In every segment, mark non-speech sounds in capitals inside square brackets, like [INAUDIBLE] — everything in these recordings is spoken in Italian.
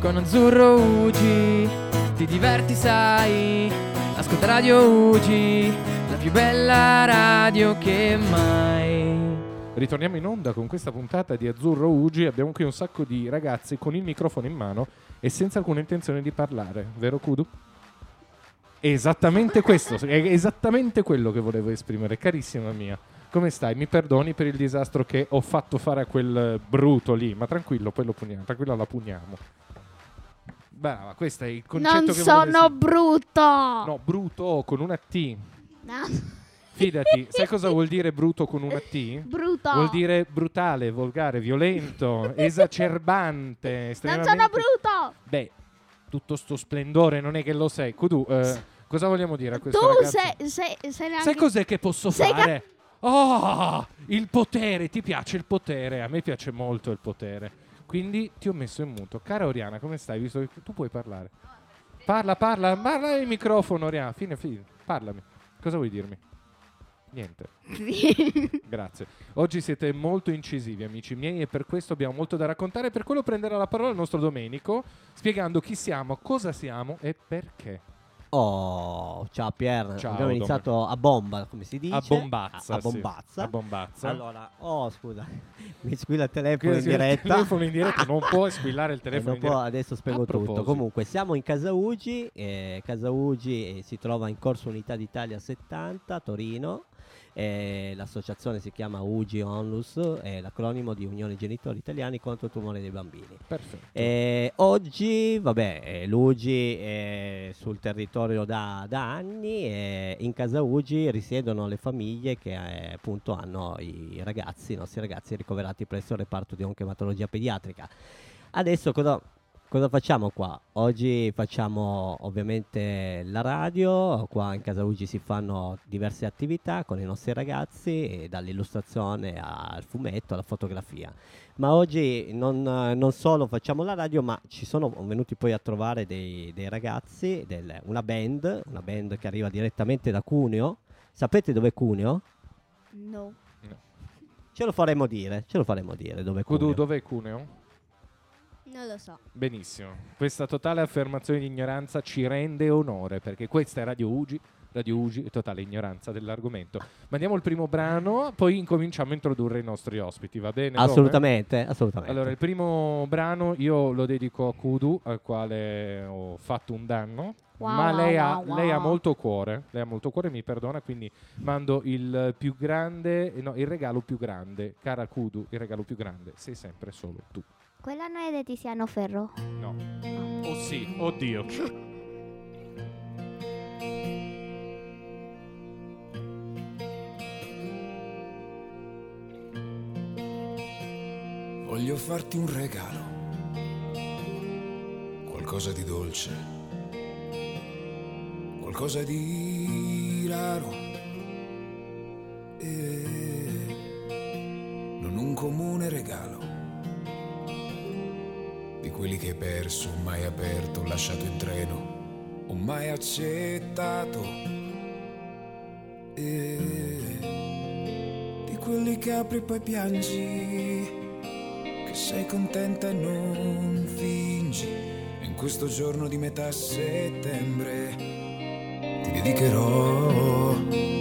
Con Azzurro Ugi ti diverti sai Ascolta Radio Ugi La più bella radio che mai Ritorniamo in onda con questa puntata di Azzurro Ugi. Abbiamo qui un sacco di ragazzi con il microfono in mano e senza alcuna intenzione di parlare, vero Kudu? Esattamente questo, è esattamente quello che volevo esprimere, carissima mia. Come stai? Mi perdoni per il disastro che ho fatto fare a quel bruto lì, ma tranquillo, poi lo puniamo, tranquillo la puniamo. Brava, questo è il concetto Non che sono brutto. No, bruto con una T. No. Fidati, [LAUGHS] sai cosa vuol dire bruto con una T? Brutto. Vuol dire brutale, volgare, violento, [LAUGHS] esacerbante, Non sono brutto. Beh, tutto sto splendore non è che lo sei. Kudu, eh, cosa vogliamo dire a questo Tu ragazzo? sei, sei, sei neanche... Sai cos'è che posso Sei fare? Oh, il potere, ti piace il potere? A me piace molto il potere. Quindi ti ho messo in muto. Cara Oriana, come stai? Visto che tu puoi parlare. Parla, parla, parla il microfono, Oriana. Fine, fine. Parlami. Cosa vuoi dirmi? Niente. [LAUGHS] Grazie. Oggi siete molto incisivi, amici miei, e per questo abbiamo molto da raccontare. Per quello prenderà la parola il nostro Domenico, spiegando chi siamo, cosa siamo e perché. Oh, ciao Pier, Ciao, abbiamo iniziato a bomba, come si dice? A bombazza. A, a sì. bombazza. A bombazza. Allora, oh scusa, [LAUGHS] mi squilla il telefono in sia il diretta. telefono in diretta, non può [LAUGHS] squillare il Eh, telefono non in può, diretta. adesso spengo A tutto. proposito. Comunque, siamo in Casa Ugi. eh, Casa Ugi eh, si trova in Corso Unità d'Italia 70, Torino. Eh, l'associazione si chiama Ugi Onlus, è l'acronimo di Unione Genitori Italiani contro il tumore dei bambini. Perfetto. Eh, oggi, vabbè, eh, l'Ugi è sul territorio da, da anni e in casa Ugi risiedono le famiglie che eh, appunto hanno i ragazzi, i nostri ragazzi ricoverati presso il reparto di oncoematologia pediatrica. Adesso cosa, cosa facciamo qua? Oggi facciamo ovviamente la radio, qua in casa Ugi si fanno diverse attività con i nostri ragazzi, eh, dall'illustrazione al fumetto, alla fotografia. Ma oggi non, non solo facciamo la radio, ma ci sono venuti poi a trovare dei, dei ragazzi, del- una band, una band che arriva direttamente da Cuneo. Sapete dov'è Cuneo? No. Ce lo faremo dire, ce lo faremo dire dove è Cuneo. dov'è Cuneo? Non lo so. Benissimo. Questa totale affermazione di ignoranza ci rende onore perché questa è Radio Ugi. Radio Ugi è totale ignoranza dell'argomento. Mandiamo il primo brano, poi incominciamo a introdurre i nostri ospiti, va bene? Assolutamente, assolutamente. Allora, il primo brano io lo dedico a Kudu, al quale ho fatto un danno. Wow, ma lei, ha, wow, wow. lei ha molto cuore, lei ha molto cuore, mi perdona, quindi mando il più grande, no, il regalo più grande, cara Kudu, il regalo più grande, sei sempre solo tu. Quella non è di Tiziano Ferro. No. Oh sì, oddio. Voglio farti un regalo, qualcosa di dolce, qualcosa di raro e non un comune regalo di quelli che hai perso, mai aperto, lasciato in treno o mai accettato e di quelli che apri e poi piangi che sei contenta e non fingi. E in questo giorno di metà settembre ti dedicherò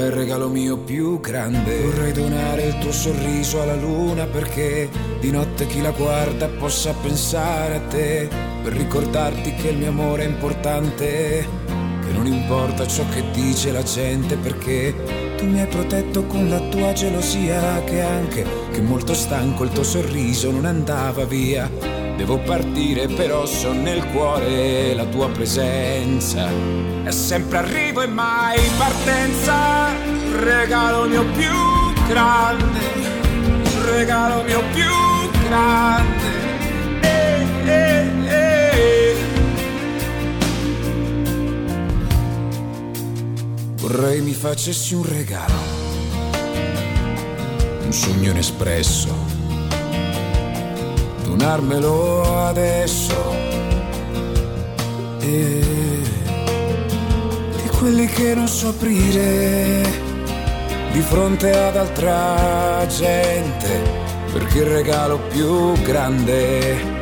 al regalo mio più grande. Vorrei donare il tuo sorriso alla luna perché di notte chi la guarda possa pensare a te. Per ricordarti che il mio amore è importante. Che non importa ciò che dice la gente perché tu mi hai protetto con la tua gelosia che anche che molto stanco il tuo sorriso non andava via. Devo partire però so nel cuore la tua presenza. È sempre arrivo e mai partenza. Regalo mio più grande. Regalo mio più grande. Eh, eh, eh. Vorrei mi facessi un regalo, un sogno inespresso, donarmelo adesso. E di quelli che non so aprire di fronte ad altra gente, perché il regalo più grande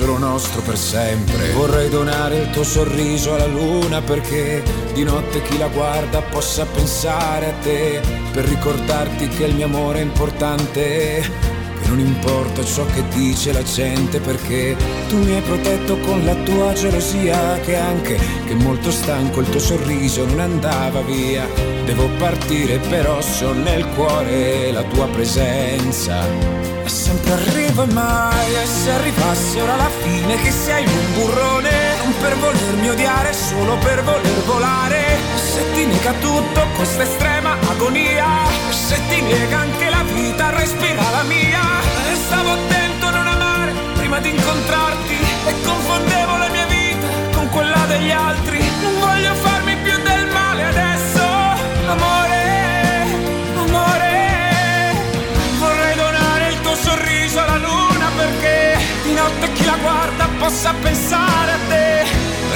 solo nostro per sempre. Vorrei donare il tuo sorriso alla luna perché di notte chi la guarda possa pensare a te, per ricordarti che il mio amore è importante che non importa ciò che dice la gente perché tu mi hai protetto con la tua gelosia che anche che molto stanco il tuo sorriso non andava via devo partire però so nel cuore la tua presenza e sempre arrivo e mai e se arrivasse ora la fine che sei un burrone non per volermi odiare solo per voler volare. Se ti nega tutto questa estrema agonia. Se ti nega anche la vita respira la mia. E stavo attento a non amare prima di incontrarti e confondevo la mia vita con quella degli altri. Non voglio farmi guarda possa pensare a te.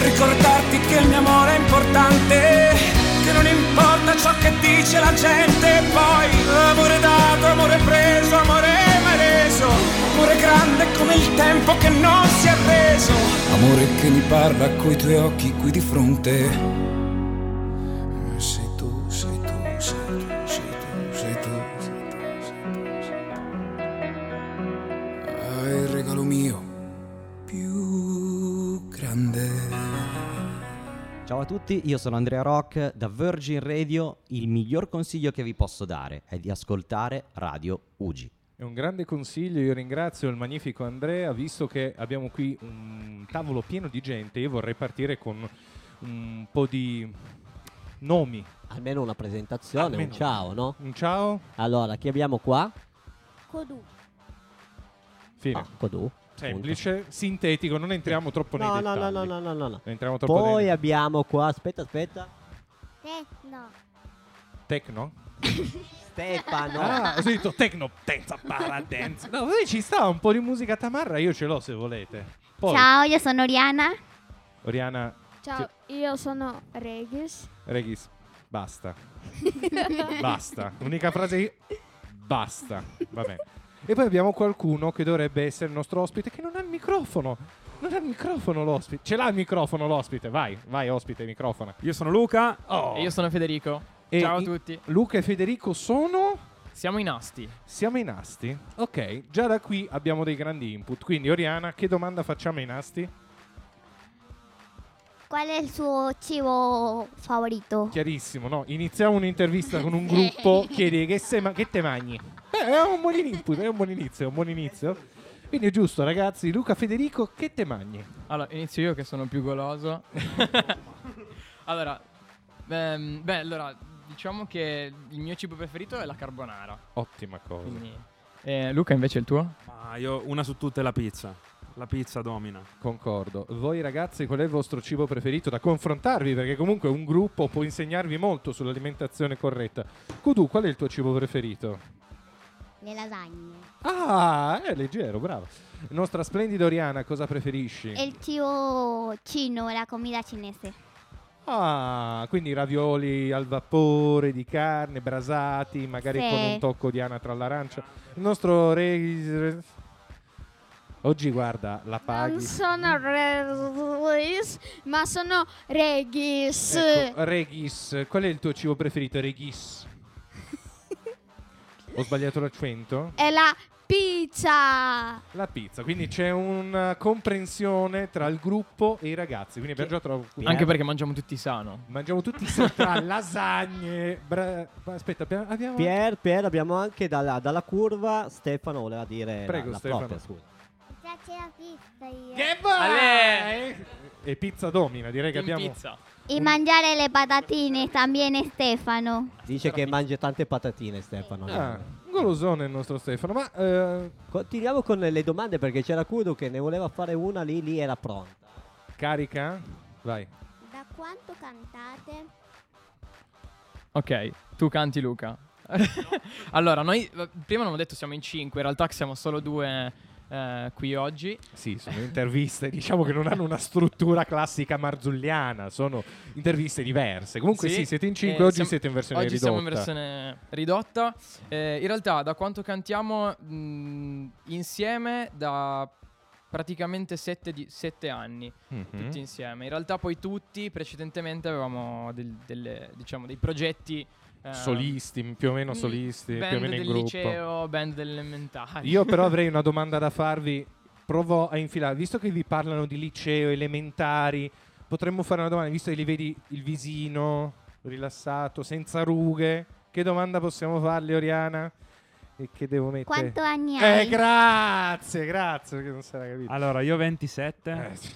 Ricordarti che il mio amore è importante che non importa ciò che dice la gente. Poi amore dato amore preso amore mai reso amore grande come il tempo che non si è reso amore che mi parla coi tuoi occhi qui di fronte a tutti, io sono Andrea Rock da Virgin Radio. Il miglior consiglio che vi posso dare è di ascoltare Radio Ugi. È un grande consiglio, io ringrazio il magnifico Andrea, visto che abbiamo qui un tavolo pieno di gente, io vorrei partire con un po' di nomi. Almeno una presentazione, Almeno. un ciao, no? Un ciao? Allora, chi abbiamo qua? Kodu. Fine. Ah, Codù. Semplice, sintetico, non entriamo troppo No, nei no, dettagli. no, no, no, no, no, no. Non entriamo troppo Poi nei abbiamo qua, aspetta, aspetta. Eh, no. Tecno? [LAUGHS] Stefano. Ah, ho sentito tecno, tenza, paradenza. No, poi ci sta un po' di musica tamarra, io ce l'ho se volete. Poi, Ciao, io sono Oriana. Oriana Ciao, io sono Regis. Regis, basta. [LAUGHS] basta. Unica frase basta. Va bene. E poi abbiamo qualcuno che dovrebbe essere il nostro ospite che non ha il microfono. Non ha il microfono l'ospite. Ce l'ha il microfono l'ospite. Vai, vai ospite, microfono. Io sono Luca. Oh. E io sono Federico. E Ciao a tutti. Luca e Federico sono Siamo in Asti. siamo in Asti. Ok, già da qui abbiamo dei grandi input. Quindi Oriana, che domanda facciamo in Asti? Qual è il suo cibo favorito? Chiarissimo, no? Iniziamo un'intervista con un gruppo, [LAUGHS] chiedi che, se ma- che te magni? È un buon input, è un buon inizio, è un buon inizio. Quindi è giusto, ragazzi. Luca Federico, che te magni? Allora, inizio io che sono più goloso. [LAUGHS] allora, ehm, beh, allora, diciamo che il mio cibo preferito è la carbonara. Ottima cosa. Quindi, eh, Luca invece il tuo? Ah, io una su tutte è la pizza. La pizza domina. Concordo. Voi ragazzi, qual è il vostro cibo preferito da confrontarvi? Perché comunque un gruppo può insegnarvi molto sull'alimentazione corretta. Kudu, qual è il tuo cibo preferito? Le lasagne. Ah, è leggero, bravo. Nostra splendida Oriana, cosa preferisci? El cibo chino, la comida cinese. Ah, quindi ravioli al vapore di carne, brasati, magari Sì. con un tocco di anatra all'arancia. Il nostro re... Oggi guarda, la Non paghi. sono Regis, ma sono Regis. Ecco, Regis, qual è il tuo cibo preferito? Regis. Ho sbagliato l'accento? È la pizza. La pizza, quindi c'è una comprensione tra il gruppo e i ragazzi. Quindi abbiamo già trovato. Anche perché mangiamo tutti sano. Mangiamo tutti sa- tra [LAUGHS] lasagne. bra- Aspetta, abbiamo. abbiamo- Pier, Pier, abbiamo anche dalla, dalla curva Stefano voleva dire Prego, la, la Stefano. propria, scusa. Piace la pizza io. Che vai? E pizza domina, direi che In abbiamo. pizza. Y mangiare le patatine también Stefano. Dice che mangia tante patatine Stefano. Ah, golosone il nostro Stefano. Ma eh, Continuiamo con le domande perché c'era Kudo che ne voleva fare una lì, lì era pronta. carica? Vai. Da quanto cantate? Ok, tu canti Luca. [LAUGHS] allora, noi prima non ho detto siamo in cinque, in realtà siamo solo due eh, qui oggi. Sì, sono interviste, diciamo che non hanno una struttura classica marzulliana, sono interviste diverse. Comunque sì, siete in cinque, eh, oggi siamo- siete in versione oggi ridotta. siamo in versione ridotta. Eh, in realtà da quanto cantiamo mh, insieme da praticamente sette, di- sette anni, Mhm. tutti insieme. In realtà poi tutti precedentemente avevamo del- delle, diciamo, dei progetti... eh, Solisti, più o meno mm, solisti, band più o meno in del gruppo. liceo, band elementari. Io però avrei una [LAUGHS] domanda da farvi. Provo a infilare, visto che vi parlano di liceo, elementari, potremmo fare una domanda, visto che li vedi il visino rilassato, senza rughe. Che domanda possiamo fargli, Oriana? E che devo mettere? Quanto anni Eh, hai? grazie, grazie, perché non era capito. Allora, io 27. Eh, sì.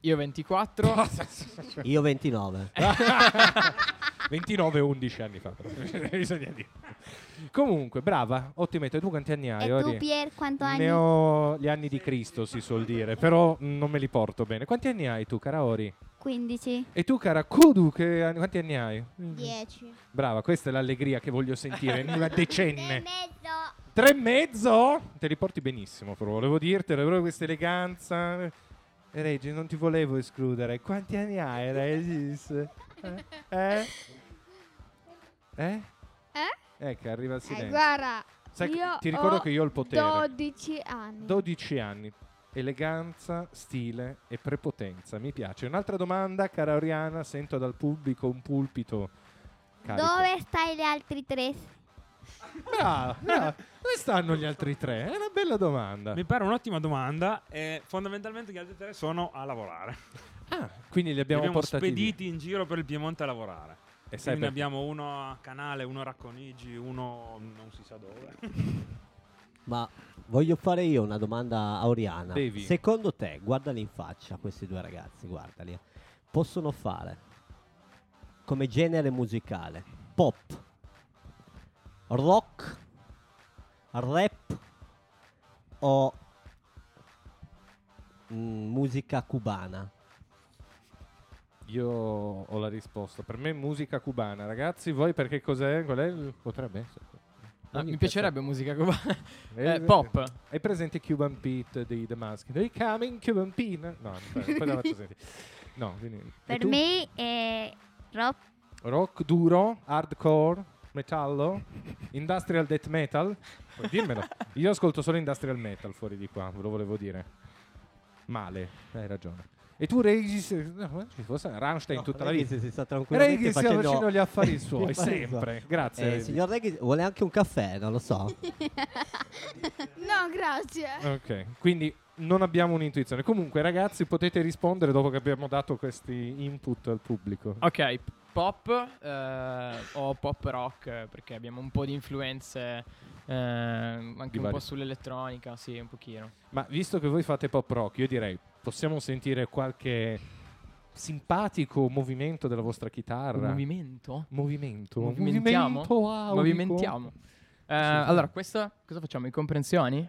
Io 24. [LAUGHS] Io 29. 29 11 anni fa però. [LAUGHS] bisogna dire comunque brava ottima età tu quanti anni hai E tu, Ori? Pier, quanto ne anni? ho gli anni di Cristo si suol dire però mm, non me li porto bene quanti anni hai tu cara Ori? 15. e tu cara Kudu che anni- quanti anni hai? 10. brava questa è l'allegria che voglio sentire in una [LAUGHS] decenne mezzo. tre e mezzo? te li porti benissimo però volevo dirtelo proprio questa eleganza Eh, Reggi non ti volevo escludere quanti anni hai Regis? Eh? Eh? Eh? Eh? Che arriva il Eh, silenzio. guarda, Sai io ti ricordo ho che io ho il potere. 12 anni. 12 anni. Eleganza, stile e prepotenza. Mi piace. Un'altra domanda, cara Oriana. Sento dal pubblico un pulpito. carico. Dove stai gli altri tre? Brava, brava. Dove stanno gli altri tre? È una bella domanda. Mi pare un'ottima domanda e fondamentalmente gli altri tre sono a lavorare. Ah, quindi li Li abbiamo, abbiamo portati spediti in giro per il Piemonte a lavorare. via. E sai Quindi perché? abbiamo uno a Canale, uno a Racconigi, uno non si sa dove. [LAUGHS] Ma voglio fare io una domanda a Oriana. Devi. Secondo te, guardali in faccia questi due ragazzi, guardali. Possono fare come genere musicale pop, rock, rap o mm, musica cubana? Io ho la risposta. Per me musica cubana. Ragazzi, voi perché cos'è? Qual è? il- Potrebbe essere. Ah, mi piacerebbe musica cubana. Eh, Eh, pop. Hai presente Cuban Pete dei The Mask? They coming Cuban Pete? No, poi la faccio sentire. No, quindi, Per me è rock. Rock duro, hardcore, metallo, industrial death metal? Puoi dirmelo. Io ascolto solo industrial metal fuori di qua, ve lo volevo dire. Male, hai ragione. E tu Regis, no, ci fosse Rammstein tutta la vita. si sta tranquillamente Regis sta facendo facendo gli affari suoi, [LAUGHS] sempre. Grazie. Eh, Regis. signor Regis, vuole anche un caffè, non lo so. [LAUGHS] No, grazie. Ok, quindi non abbiamo un'intuizione. Comunque, ragazzi, potete rispondere dopo che abbiamo dato questi input al pubblico. Ok, pop eh, o pop rock, perché abbiamo un po' di influenze eh, anche Di un vari- po' sull'elettronica, sì, un pochino. Ma visto che voi fate pop rock, io direi possiamo sentire qualche simpatico movimento della vostra chitarra. Movimento? Movimento. Movimentiamo? Movimento. Movimentiamo. Eh, allora, questa cosa facciamo? Incomprensioni?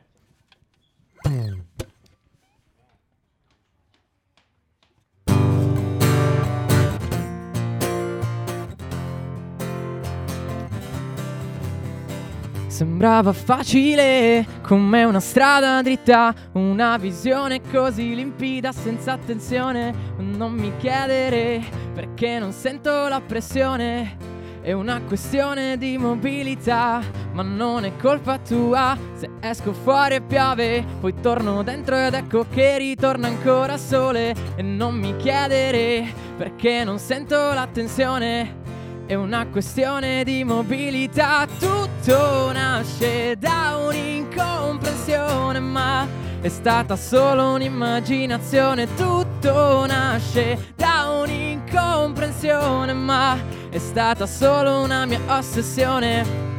Sembrava facile come una strada dritta, una visione così limpida senza attenzione. Non mi chiedere perché non sento la pressione. È una questione di mobilità, ma non è colpa tua. Se esco fuori e piove, poi torno dentro ed ecco che ritorna ancora sole. E non mi chiedere perché non sento la tensione. È una questione di mobilità, tutto nasce da un'incomprensione, ma è stata solo un'immaginazione. Tutto nasce da un'incomprensione, ma è stata solo una mia ossessione.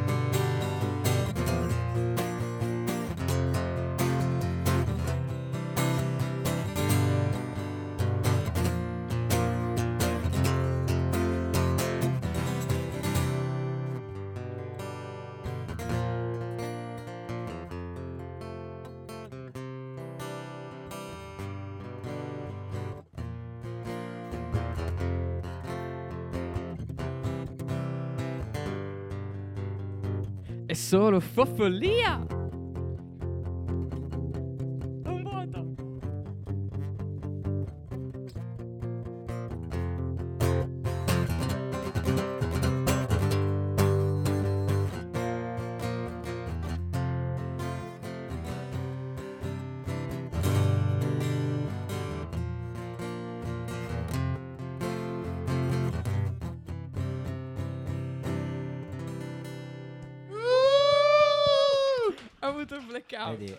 Solo follia. Ho avuto un blackout. Vedi,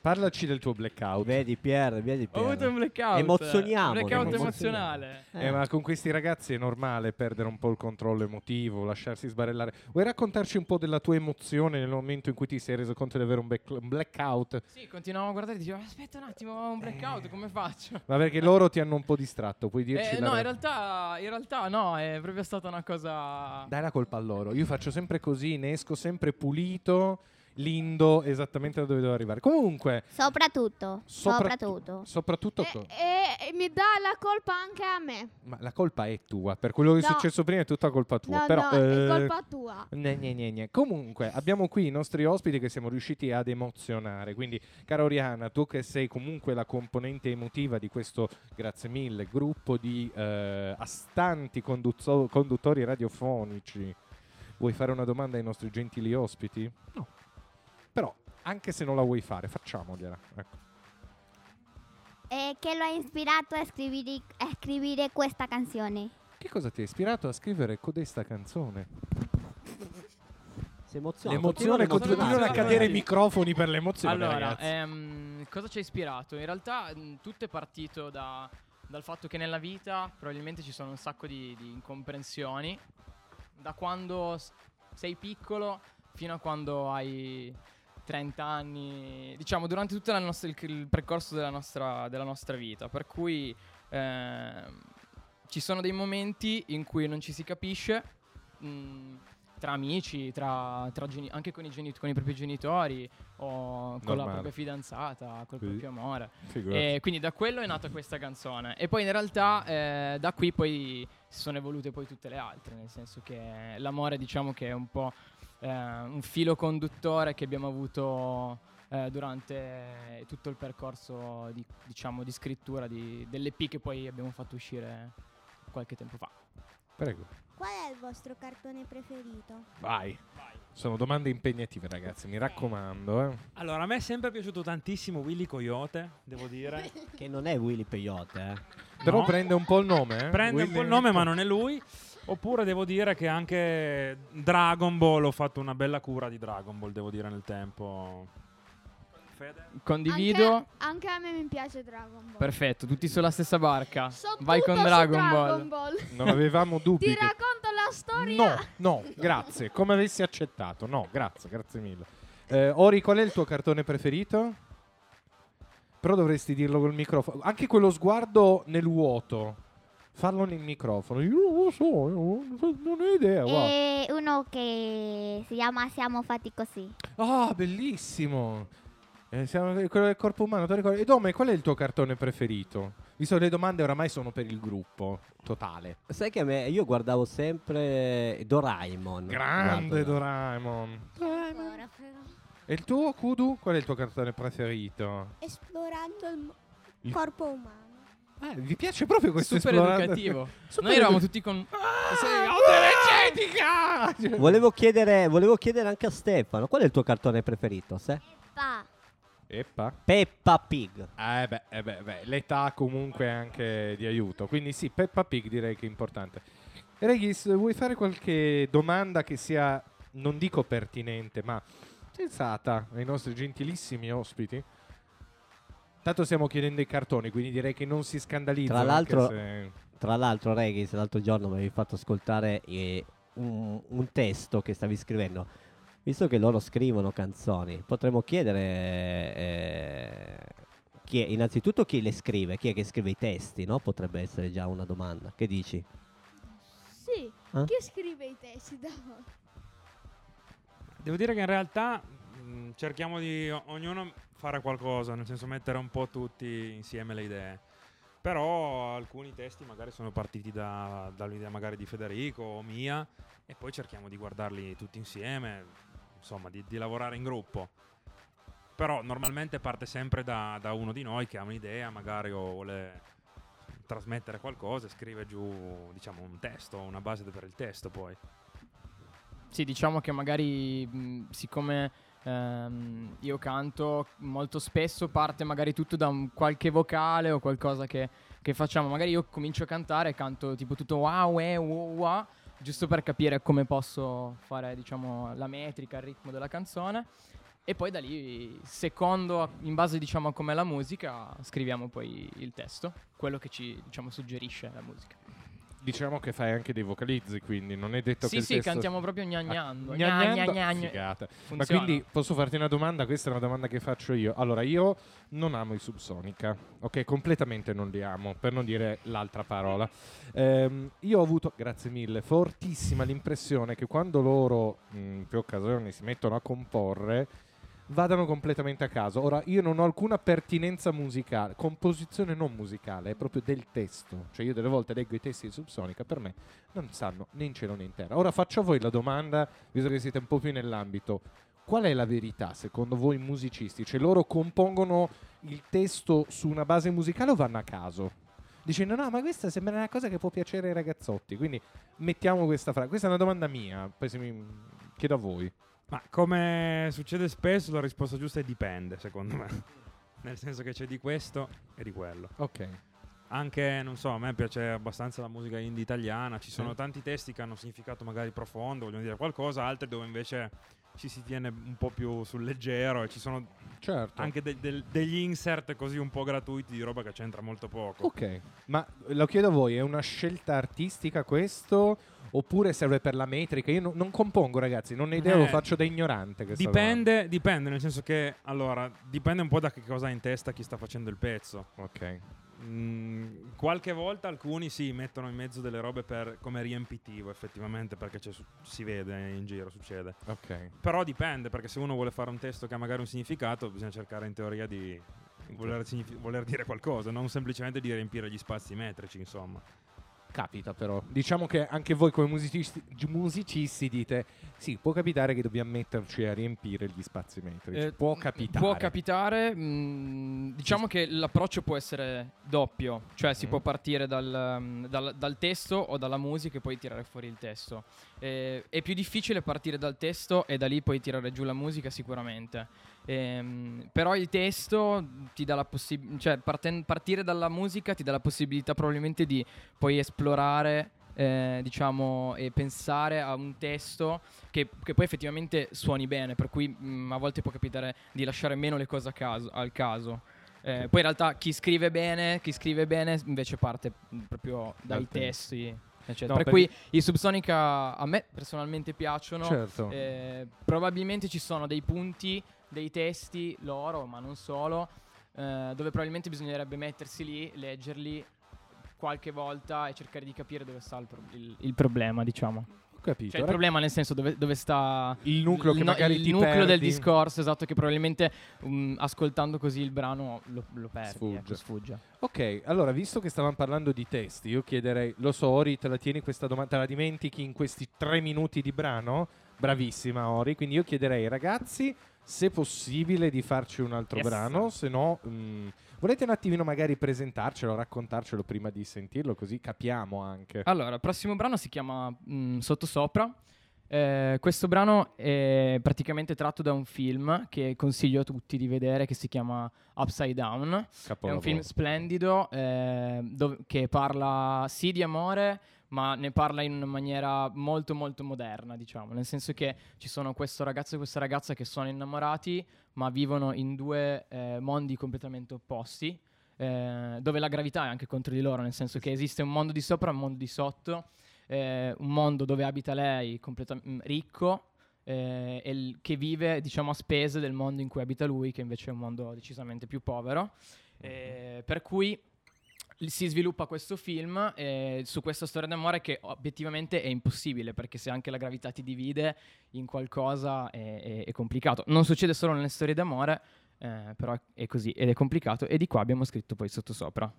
Parlaci del tuo blackout. vedi Pier, vedi Ho Pier. avuto un blackout. Emozioniamo, Un blackout emozionale. Eh, ma con questi ragazzi è normale perdere un po' il controllo emotivo, lasciarsi sbarellare. Vuoi raccontarci un po' della tua emozione nel momento in cui ti sei reso conto di avere un, blackout? Sì, continuavo a guardare e dicevo, aspetta un attimo, ho un blackout, come faccio? Ma perché loro ti hanno un po' distratto, puoi dirci Eh, no, in re- realtà, in realtà no, è proprio stata una cosa... Dai la colpa a loro. Io faccio sempre così, ne esco sempre pulito, lindo, esattamente da dove devo arrivare. Comunque, Soprattutto. Sopra- Soprattutto. soprattutto... E, co- e- e mi dà la colpa anche a me. Ma la colpa è tua, per quello che è No. successo prima è tutta colpa tua. No, però, no, eh, è colpa tua. Gne, gne, gne. Comunque, abbiamo qui i nostri ospiti che siamo riusciti ad emozionare. Quindi, cara Oriana, tu che sei comunque la componente emotiva di questo, grazie mille, gruppo di eh, astanti conduzzo- conduttori radiofonici, vuoi fare una domanda ai nostri gentili ospiti? No. Anche se non la vuoi fare, facciamogliela. Ecco. E che lo ha ispirato a scrivere, a scrivere questa canzone? Che cosa ti ha ispirato a scrivere codesta canzone? Si emoziona. L'emozione, continua continuano a cadere i microfoni per l'emozione, Allora, ragazzi. ehm, cosa ci ha ispirato? In realtà mh, tutto è partito da- dal fatto che nella vita probabilmente ci sono un sacco di, di incomprensioni, da quando s- sei piccolo fino a quando hai 30 anni, diciamo durante tutto la nostra- il, il percorso della nostra, della nostra vita, per cui ehm, ci sono dei momenti in cui non ci si capisce. mh, tra amici, tra, tra geni- anche con i, geni- con i propri genitori o con la Normale. propria fidanzata, col Sì. proprio amore. Figurati. E quindi da quello è nata questa canzone. E poi in realtà eh, da qui poi si sono evolute poi tutte le altre, nel senso che l'amore diciamo che è un po' eh, un filo conduttore che abbiamo avuto eh, durante tutto il percorso di, diciamo, di scrittura di, dell'EP che poi abbiamo fatto uscire qualche tempo fa. Prego. Qual è il vostro cartone preferito? Vai. Sono domande impegnative, ragazzi, mi raccomando. Eh. Allora, a me è sempre piaciuto tantissimo Willy Coyote, devo dire. [LAUGHS] Che non è Willy Peyote, eh. Però No. prende un po' il nome, eh? Prende un po' il Willy- nome, ma non è lui. Oppure devo dire che anche Dragon Ball ho fatto una bella cura di Dragon Ball, devo dire, nel tempo. Fede? Condivido. Anche, anche a me mi piace Dragon Ball. Perfetto, tutti sulla stessa barca. So Vai con su Dragon Ball. Dragon Ball. Non avevamo [LAUGHS] dubbi. Ti che- racconto la storia. No, no, grazie. Come avessi accettato. No, grazie, grazie mille. Eh, Ori, qual è il tuo cartone preferito? Però dovresti dirlo col microfono. Anche quello sguardo nel vuoto. Farlo nel microfono. Io non lo so, io non ho idea. Wow. E uno che si chiama Siamo fatti così. Ah, bellissimo. Eh, siamo- quello del corpo umano? E Dome, qual è il tuo cartone preferito? Visto che le domande oramai sono per il gruppo totale. Sai che a me, io guardavo sempre Doraemon. Grande Guardo- Doraemon. Ora però. E il tuo, Kudu? Qual è il tuo cartone preferito? Esplorando il mo- Il- corpo umano. Eh, vi piace proprio questo Super esplorando- educativo. [LAUGHS] Super Noi eravamo edu- tutti con. Ah, energetica! [LAUGHS] Volevo chiedere, volevo chiedere anche a Stefano, qual è il tuo cartone preferito? Se? Pa. Eppa. Peppa Pig. Eh beh, eh beh, beh, l'età comunque è anche di aiuto. Quindi sì, Peppa Pig direi che è importante. Regis, vuoi fare qualche domanda che sia, non dico pertinente, ma sensata ai nostri gentilissimi ospiti? Tanto stiamo chiedendo i cartoni, quindi direi che non si scandalizzano. Tra l'altro- se- Tra l'altro, Regis, l'altro giorno mi avevi fatto ascoltare eh, un, un testo che stavi scrivendo. Visto che loro scrivono canzoni, potremmo chiedere eh, chi è, innanzitutto chi le scrive, chi è che scrive i testi, no? Potrebbe essere già una domanda. Che dici? Sì. Eh? Chi scrive i testi? Devo dire che in realtà mh, cerchiamo di ognuno fare qualcosa, nel senso mettere un po' tutti insieme le idee. Però alcuni testi magari sono partiti da- dall'idea magari di Federico o mia e poi cerchiamo di guardarli tutti insieme, insomma di, di lavorare in gruppo. Però normalmente parte sempre da, da uno di noi che ha un'idea magari o vuole trasmettere qualcosa scrive giù diciamo un testo, una base per il testo poi. Sì, diciamo che magari mh, siccome ehm, io canto molto spesso parte magari tutto da un qualche vocale o qualcosa che, che facciamo. Magari io comincio a cantare e canto tipo tutto wow, eh, wow, wow, giusto per capire come posso fare, diciamo, la metrica, il ritmo della canzone. e poi da lì, secondo, in base diciamo a com'è la musica, scriviamo poi il testo, quello che ci diciamo suggerisce la musica. Diciamo che fai anche dei vocalizzi, quindi non è detto che Sì, il sì, testo... cantiamo proprio gnagnando. Ah, Gna, gnagnando? Figata. Ma quindi posso farti una domanda? Questa è una domanda che faccio io. Allora, io non amo i Subsonica, ok? Completamente non li amo, per non dire l'altra parola. Ehm, io ho avuto, grazie mille, fortissima l'impressione che quando loro, in più occasioni, si mettono a comporre, vadano completamente a caso. Ora, io non ho alcuna pertinenza musicale, composizione non musicale, è proprio del testo. Cioè, io delle volte leggo i testi di Subsonica, per me non stanno né in cielo né in terra. Ora faccio a voi la domanda, visto che siete un po' più nell'ambito. Qual è la verità secondo voi musicisti? Cioè loro compongono il testo su una base musicale o vanno a caso? Dicendo no, ma questa sembra una cosa che può piacere ai ragazzotti. Quindi mettiamo questa frase. Questa è una domanda mia, poi se mi chiedo a voi. Ma come succede spesso, la risposta giusta è dipende, secondo me. [LAUGHS] Nel senso che c'è di questo e di quello. Ok. Anche, non so, a me piace abbastanza la musica indie italiana. Ci sono Sì. tanti testi che hanno significato magari profondo, vogliono dire qualcosa, altri dove invece ci si tiene un po' più sul leggero e ci sono Certo. anche de- del- degli insert così un po' gratuiti di roba che c'entra molto poco. Ok, ma lo chiedo a voi, è una scelta artistica questo? Oppure serve per la metrica? Io no- non compongo, ragazzi, non ho idea, lo Eh, faccio da ignorante. Dipende, dipende, nel senso che allora dipende un po' da che cosa ha in testa chi sta facendo il pezzo. domanda. Ok. Mm, qualche volta alcuni sì mettono in mezzo delle robe per, come riempitivo effettivamente perché si vede in giro, succede. Ok. Però dipende perché se uno vuole fare un testo che ha magari un significato bisogna cercare in teoria di voler, signifi- voler dire qualcosa, non semplicemente di riempire gli spazi metrici insomma. Capita però. Diciamo che anche voi come musicisti, musicisti dite, sì, può capitare che dobbiamo metterci a riempire gli spazi metrici. Eh, può capitare. Può capitare, mh, diciamo che l'approccio può essere doppio, cioè si Mm. può partire dal, mm, dal- dal testo o dalla musica e poi tirare fuori il testo. Eh, è più difficile partire dal testo e da lì poi tirare giù la musica sicuramente. Ehm, però il testo ti dà la possibilità, cioè parten- partire dalla musica ti dà la possibilità probabilmente di poi esplorare eh, diciamo, e pensare a un testo che, che poi effettivamente suoni bene, per cui mm, a volte può capitare di lasciare meno le cose caso- al caso. Eh, poi in realtà chi scrive bene, chi scrive bene invece parte mm, proprio dai testi. eccetera. No, per cui i Subsonica a me personalmente piacciono. Certo. Eh, probabilmente ci sono dei punti, dei testi loro, ma non solo, eh, dove probabilmente bisognerebbe mettersi lì, leggerli qualche volta e cercare di capire dove sta il, pro- il- il problema, diciamo. Ho capito. Cioè, il problema nel senso dove, dove sta il nucleo che no- il nucleo del discorso, esatto, che probabilmente um, ascoltando così il brano lo, lo perdi, Sfugge. ecco, sfugge. Ok, allora, visto che stavamo parlando di testi, io chiederei, lo so, Ori, te la tieni questa domanda, te la dimentichi in questi tre minuti di brano? Bravissima, Ori. Quindi io chiederei, ragazzi, se possibile, di farci un altro Yes. brano, se no, mm, volete un attimino magari presentarcelo, raccontarcelo prima di sentirlo, così capiamo anche. Allora, il prossimo brano si chiama mm, Sottosopra. Eh, questo brano è praticamente tratto da un film che consiglio a tutti di vedere che si chiama Upside Down. È un Capolavoro. film splendido eh, dov- che parla sì di amore, ma ne parla in una maniera molto molto moderna, diciamo, nel senso che ci sono questo ragazzo e questa ragazza che sono innamorati, ma vivono in due eh, mondi completamente opposti, eh, dove la gravità è anche contro di loro, nel senso che esiste un mondo di sopra e un mondo di sotto, eh, un mondo dove abita lei completam- mm, ricco eh, e il- che vive diciamo a spese del mondo in cui abita lui, che invece è un mondo decisamente più povero. Eh, per cui si sviluppa questo film eh, su questa storia d'amore che obiettivamente è impossibile perché se anche la gravità ti divide in qualcosa è, è- è complicato. Non succede solo nelle storie d'amore, eh, però è- così ed è complicato e di qua abbiamo scritto poi sottosopra.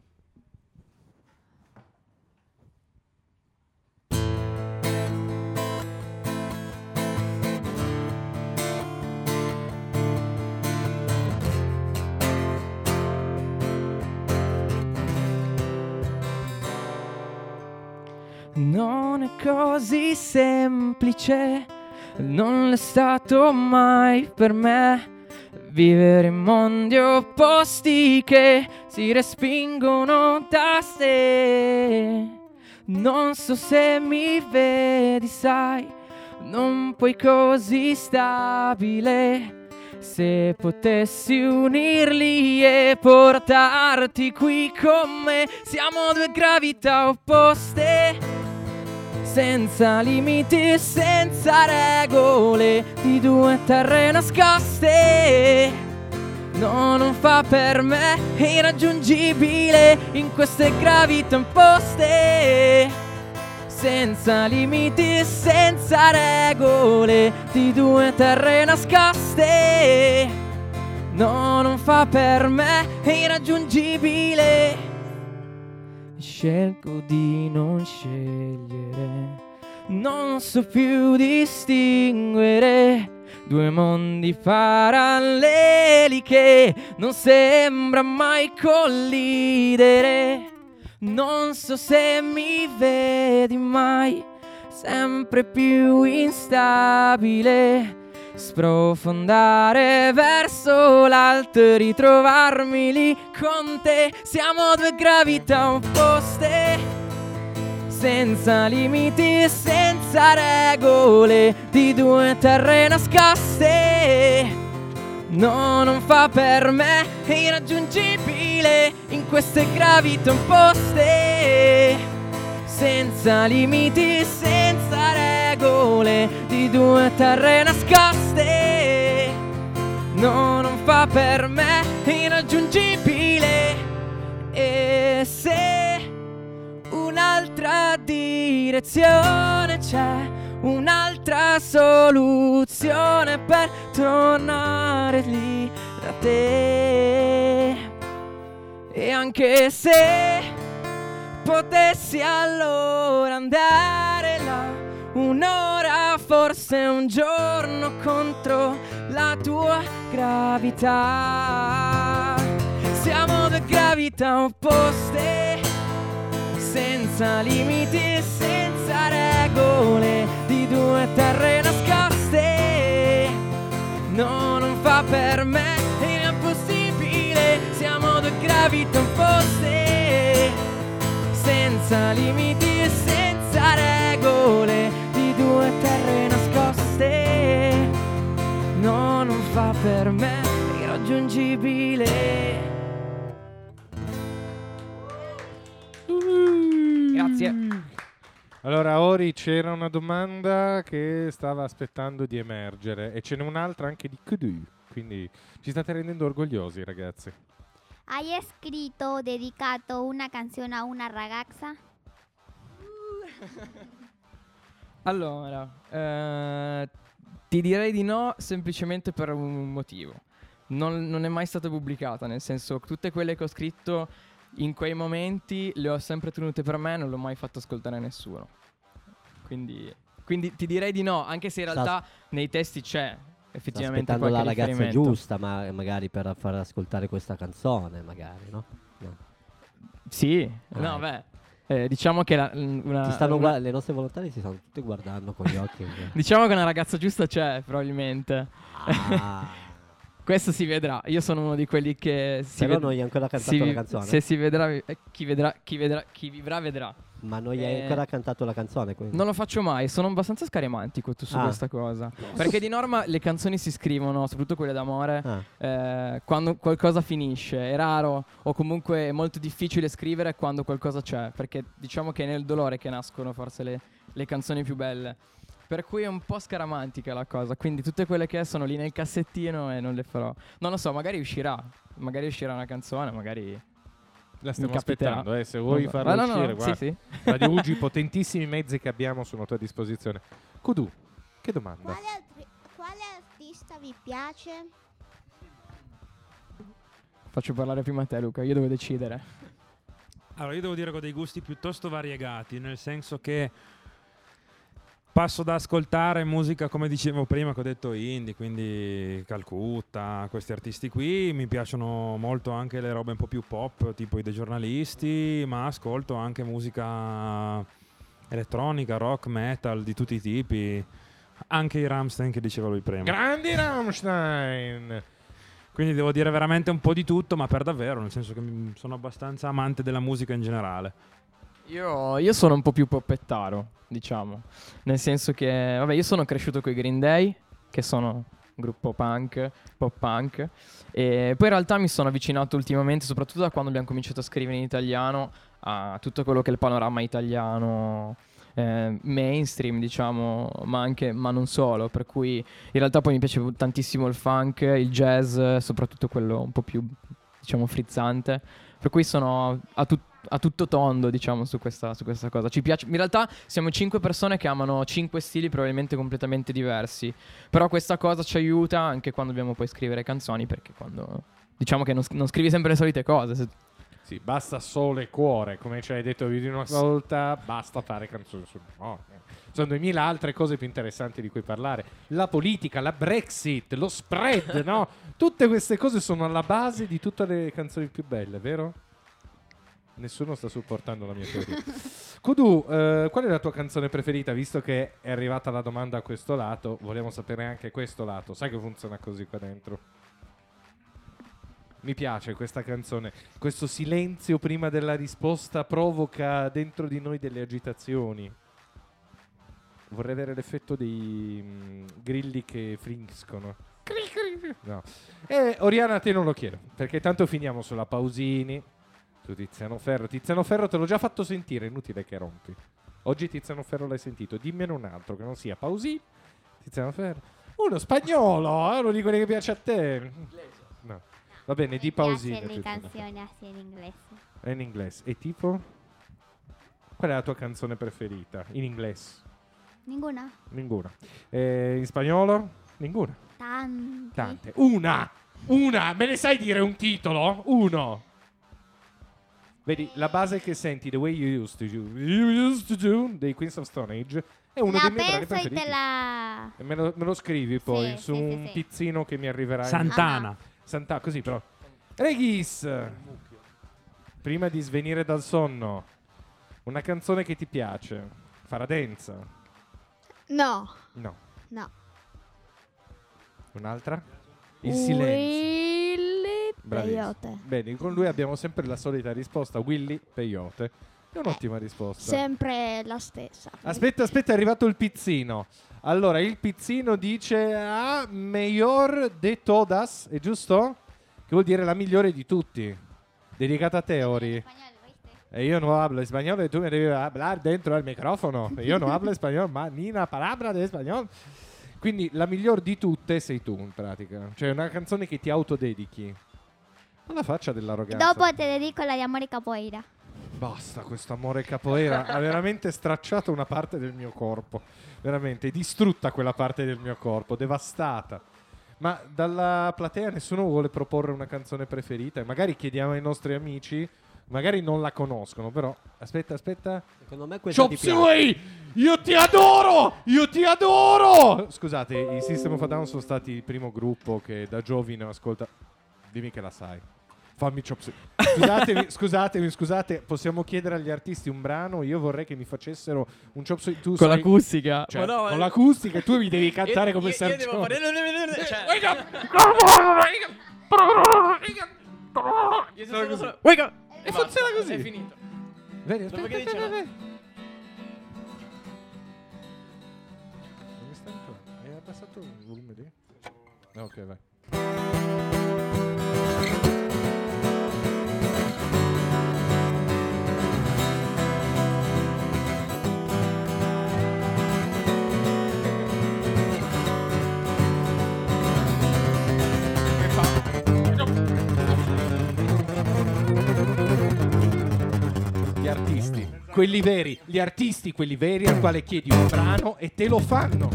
Non è così semplice, non è stato mai per me vivere in mondi opposti che si respingono da sé. Non so se mi vedi, sai, non puoi così stabile Se potessi unirli e portarti qui con me, siamo due gravità opposte. Senza limiti, senza regole, di due terre nascoste. No, non fa per me, è irraggiungibile in queste gravità imposte. Senza limiti, senza regole, di due terre nascoste. No, non fa per me, è irraggiungibile. Scelgo di non scegliere, non so più distinguere due mondi paralleli che non sembra mai collidere. Non so se mi vedi mai, sempre più instabile. Sprofondare verso l'alto e ritrovarmi lì con te. Siamo due gravità opposte, senza limiti, senza regole, di due terre nascoste. No, non fa per me, è irraggiungibile in queste gravità imposte. Senza limiti, senza regole, di due terre nascoste. No, non fa per me, irraggiungibile. E se un'altra direzione c'è, un'altra soluzione per tornare lì da te. E anche se potessi allora andare un'ora, forse un giorno contro la tua gravità. Siamo due gravità opposte senza limiti, senza regole, di due terre nascoste. No, non fa per me, è impossibile, siamo due gravità opposte. Senza limiti, senza regole, due terre nascoste. No, non fa per me, irraggiungibile. Grazie. Allora, Ori, c'era una domanda che stava aspettando di emergere e ce n'è un'altra anche di Kudu. Quindi ci state rendendo orgogliosi, ragazzi. ¿Hai escrito o dedicato una canzone a una ragazza? [LAUGHS] Allora, eh, ti direi di no semplicemente per un motivo. Non, non è mai stata pubblicata, nel senso tutte quelle che ho scritto in quei momenti le ho sempre tenute per me, non l'ho mai fatto ascoltare a nessuno. Quindi, quindi ti direi di no, anche se in Sta- realtà nei testi c'è Sta effettivamente aspettando la ragazza giusta, ma magari per far ascoltare questa canzone, magari, no? No. Sì, Ah, no, ecco. beh, eh, diciamo che la- una, Ti stanno una- gua- le nostre volontarie si stanno tutte guardando con gli occhi. [LAUGHS] diciamo che una ragazza giusta c'è, probabilmente. Ah. Questo si vedrà. Io sono uno di quelli che si Però ved- non hai ancora cantato si- la canzone? Se si vedrà, eh, chi vedrà, chi vedrà, chi vivrà vedrà. Ma non gli hai Eh, ancora cantato la canzone, quindi. Non lo faccio mai, sono abbastanza scaramantico tu su Ah. questa cosa. Perché di norma le canzoni si scrivono, soprattutto quelle d'amore, Ah. eh, quando qualcosa finisce. È raro o comunque è molto difficile scrivere quando qualcosa c'è. Perché diciamo che è nel dolore che nascono forse le, le canzoni più belle. Per cui è un po' scaramantica la cosa. Quindi tutte quelle che sono lì nel cassettino e non le farò. Non lo so, magari uscirà. Magari uscirà una canzone, magari. La stiamo aspettando, eh, se vuoi farla Ma no, no, uscire, sì, guarda. sì. Radio Ugi, [LAUGHS] potentissimi mezzi che abbiamo sono a tua disposizione. Kudu, che domanda? Quale, altri- quale artista vi piace? Faccio parlare prima a te, Luca. Io devo decidere. Allora, io devo dire che ho dei gusti piuttosto variegati, nel senso che passo da ascoltare musica, come dicevo prima, che ho detto indie, quindi Calcutta, questi artisti qui. Mi piacciono molto anche le robe un po' più pop, tipo i dei giornalisti, ma ascolto anche musica elettronica, rock, metal, di tutti i tipi. Anche i Ramstein che diceva lui prima. Grandi Rammstein! Quindi devo dire veramente un po' di tutto, ma per davvero, nel senso che sono abbastanza amante della musica in generale. Io, io sono un po' più poppettaro, diciamo. Nel senso che, vabbè, io sono cresciuto con i Green Day, che sono gruppo punk, pop punk. E poi in realtà mi sono avvicinato ultimamente, soprattutto da quando abbiamo cominciato a scrivere in italiano, a tutto quello che è il panorama italiano eh, mainstream, diciamo, ma anche, ma non solo. Per cui in realtà poi mi piace tantissimo il funk, il jazz, soprattutto quello un po' più, diciamo, frizzante. Per cui sono a, tut- a tutto tondo, diciamo, su questa, su questa cosa. Ci piace. In realtà siamo cinque persone che amano cinque stili probabilmente completamente diversi. Però questa cosa ci aiuta anche quando dobbiamo poi scrivere canzoni, perché quando. Diciamo che non, non scrivi sempre le solite cose. Se- Sì, basta sole e cuore, come ci hai detto più di una volta, basta fare canzoni sul eh. Sono duemila altre cose più interessanti di cui parlare. La politica, la Brexit, lo spread, no? [LAUGHS] Tutte queste cose sono alla base di tutte le canzoni più belle, vero? Nessuno sta supportando la mia teoria. [LAUGHS] Kudu, eh, qual è la tua canzone preferita? Visto che è arrivata la domanda a questo lato, vogliamo sapere anche questo lato. Sai che funziona così qua dentro? Mi piace questa canzone. Questo silenzio prima della risposta provoca dentro di noi delle agitazioni. Vorrei avere l'effetto dei mm, grilli che frinscono. No. E Oriana a te non lo chiedo, perché tanto finiamo sulla Pausini, su Tiziano Ferro. Tiziano Ferro te l'ho già fatto sentire, inutile che rompi. Oggi Tiziano Ferro l'hai sentito, dimmene un altro che non sia Pausini, Tiziano Ferro. Uno spagnolo, eh, uno di quelli che piace a te. No. Va bene, di Pausini. Le canzoni in inglese. È in inglese. E tipo? Qual è la tua canzone preferita? In inglese? Ninguna. Ninguna. Eh, in spagnolo? Ninguna. Tanti. Tante. Una! Una! Me ne sai dire un titolo? Uno! Vedi, la base che senti, The Way You Used to Do, you used to do dei Queens of Stone Age, è uno la dei miei brani preferiti. te la... E me, lo, me lo scrivi poi Sì, su sì, un sì. tizzino che mi arriverà. in- Santana. Santa, così però. Regis! Prima di svenire dal sonno, una canzone che ti piace. Faradenza? No. No. No. Un'altra? Il silenzio. Willy Bravissimo. Peyote. Bene, con lui abbiamo sempre la solita risposta, Willy Peyote. È un'ottima risposta. Sempre la stessa. Aspetta, aspetta, è arrivato il pizzino. Allora, il pizzino dice ah, mayor de todas, è giusto? Che vuol dire la migliore di tutti. Dedicata a te, Ori. E io non hablo spagnolo e tu mi devi hablar dentro al microfono. E [LAUGHS] io non hablo spagnolo, ma ni una palabra de spagnolo. Quindi la miglior di tutte sei tu, in pratica. Cioè, una canzone che ti autodedichi. Alla faccia dell'arroganza. Dopo te dedico la di Amore Capoeira. Basta, questo amore capoeira ha veramente stracciato una parte del mio corpo. Veramente, distrutta quella parte del mio corpo, devastata. Ma dalla platea nessuno vuole proporre una canzone preferita? E magari chiediamo ai nostri amici, magari non la conoscono, però... Aspetta, aspetta. Secondo me questa Chop. Suey! Io ti adoro! Io ti adoro! Scusate, i System of a Down sono stati il primo gruppo che da giovine ascolta... Dimmi che la sai. Fammi Chop Suey. Scusatemi, scusatemi, [LAUGHS] scusate, possiamo chiedere agli artisti un brano? Io vorrei che mi facessero un Chop Suey. Tu Con sai- l'acustica. Cioè, no, con eh. l'acustica tu mi devi cantare come io, io devo Sergio. fare... Cioè, io Wake up! E funziona così. È finito. Vedi, aspetta, aspetta, no. aspetta. Entrando. Hai abbassato il volume lì? Ok, vai. Artisti, quelli veri, gli artisti, quelli veri al quale chiedi un brano e te lo fanno.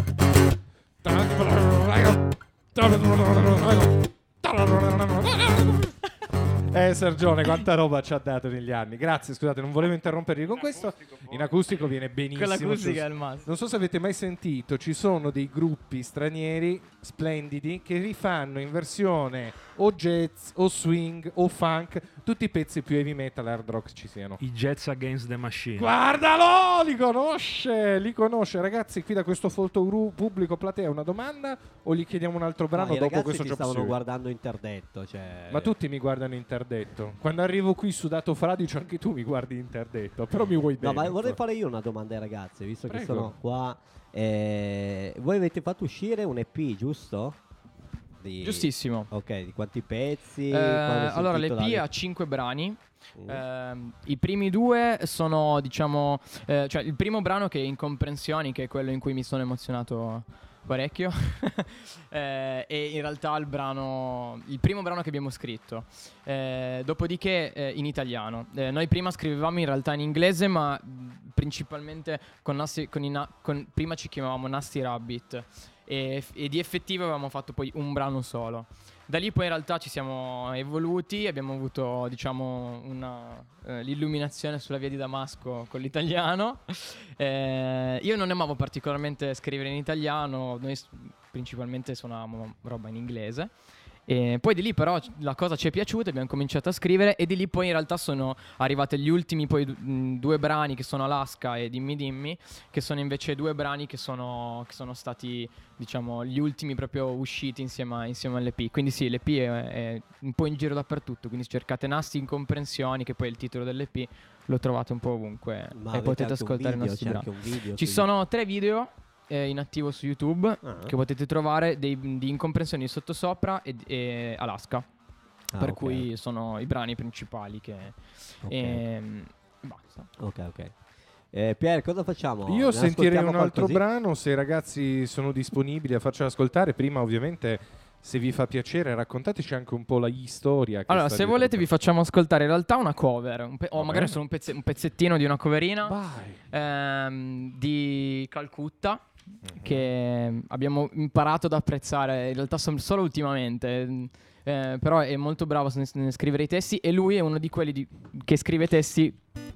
Eh Sergione, quanta roba ci ha dato negli anni. Grazie, scusate, non volevo interrompervi con questo. In acustico viene benissimo. Con l'acustica Ci- è il massimo. Non so se avete mai sentito, ci sono dei gruppi stranieri splendidi che rifanno in versione o jazz o swing o funk tutti i pezzi più heavy metal hard rock ci siano. I Jets Against the Machine. Guardalo, li conosce, li conosce. Ragazzi, qui da questo folto gru- pubblico platea una domanda o gli chiediamo un altro brano No, dopo questo Chop stavano guardando interdetto. Cioè... Ma tutti mi guardano interdetto. Quando arrivo qui sudato fradicio anche tu mi guardi interdetto, però mi vuoi No, bene. ma vorrei fare io una domanda ai ragazzi, visto Prego. che sono qua. Eh, voi avete fatto uscire un EP, giusto? Di... Giustissimo. Ok, di quanti pezzi? Eh, allora, l'EP le- ha 5 brani. Mm. Ehm, I primi due sono, diciamo, eh, cioè il primo brano che è Incomprensioni, che è quello in cui mi sono emozionato parecchio, [LAUGHS] eh, e in realtà il brano, il primo brano che abbiamo scritto. Eh, dopodiché eh, in italiano. Eh, noi prima scrivevamo in realtà in inglese, ma principalmente con, Nasty- con na- con- prima ci chiamavamo Nasty Rabbit. E, e di effettivo avevamo fatto poi un brano solo. Da lì poi in realtà ci siamo evoluti, abbiamo avuto diciamo una, eh, l'illuminazione sulla via di Damasco con l'italiano. [LAUGHS] Eh, io non amavo particolarmente scrivere in italiano, noi principalmente suonavamo roba in inglese. E poi di lì però la cosa ci è piaciuta, abbiamo cominciato a scrivere e di lì poi in realtà sono arrivati gli ultimi poi mh, due brani che sono Alaska e Dimmi Dimmi, che sono invece due brani che sono, che sono stati diciamo gli ultimi proprio usciti insieme, a- insieme all'EP. Quindi sì, l'EP è, è un po' in giro dappertutto, quindi cercate Nasti Incomprensioni, che poi è il titolo dell'EP, lo trovate un po' ovunque Ma e potete ascoltare video, i nostri brani. Ci sono tre video eh, in attivo su YouTube Ah. che potete trovare dei, di incomprensioni sottosopra e, e Alaska. Ah, per ok. cui sono i brani principali che... Ok. ehm, basta. Ok, ok. Eh, Pier, cosa facciamo? Io Ne sentirei un altro qualcosì? brano se i ragazzi sono disponibili a farcelo ascoltare. Prima, ovviamente, se vi fa piacere, raccontateci anche un po' la storia. Allora, se volete vi facciamo ascoltare in realtà una cover, un pe- o Va magari bene. solo un, pezze- un pezzettino di una coverina ehm, di Calcutta Mhm. che abbiamo imparato ad apprezzare in realtà solo ultimamente. eh, però è molto bravo nel, nel scrivere i testi e lui è uno di quelli di- che scrive testi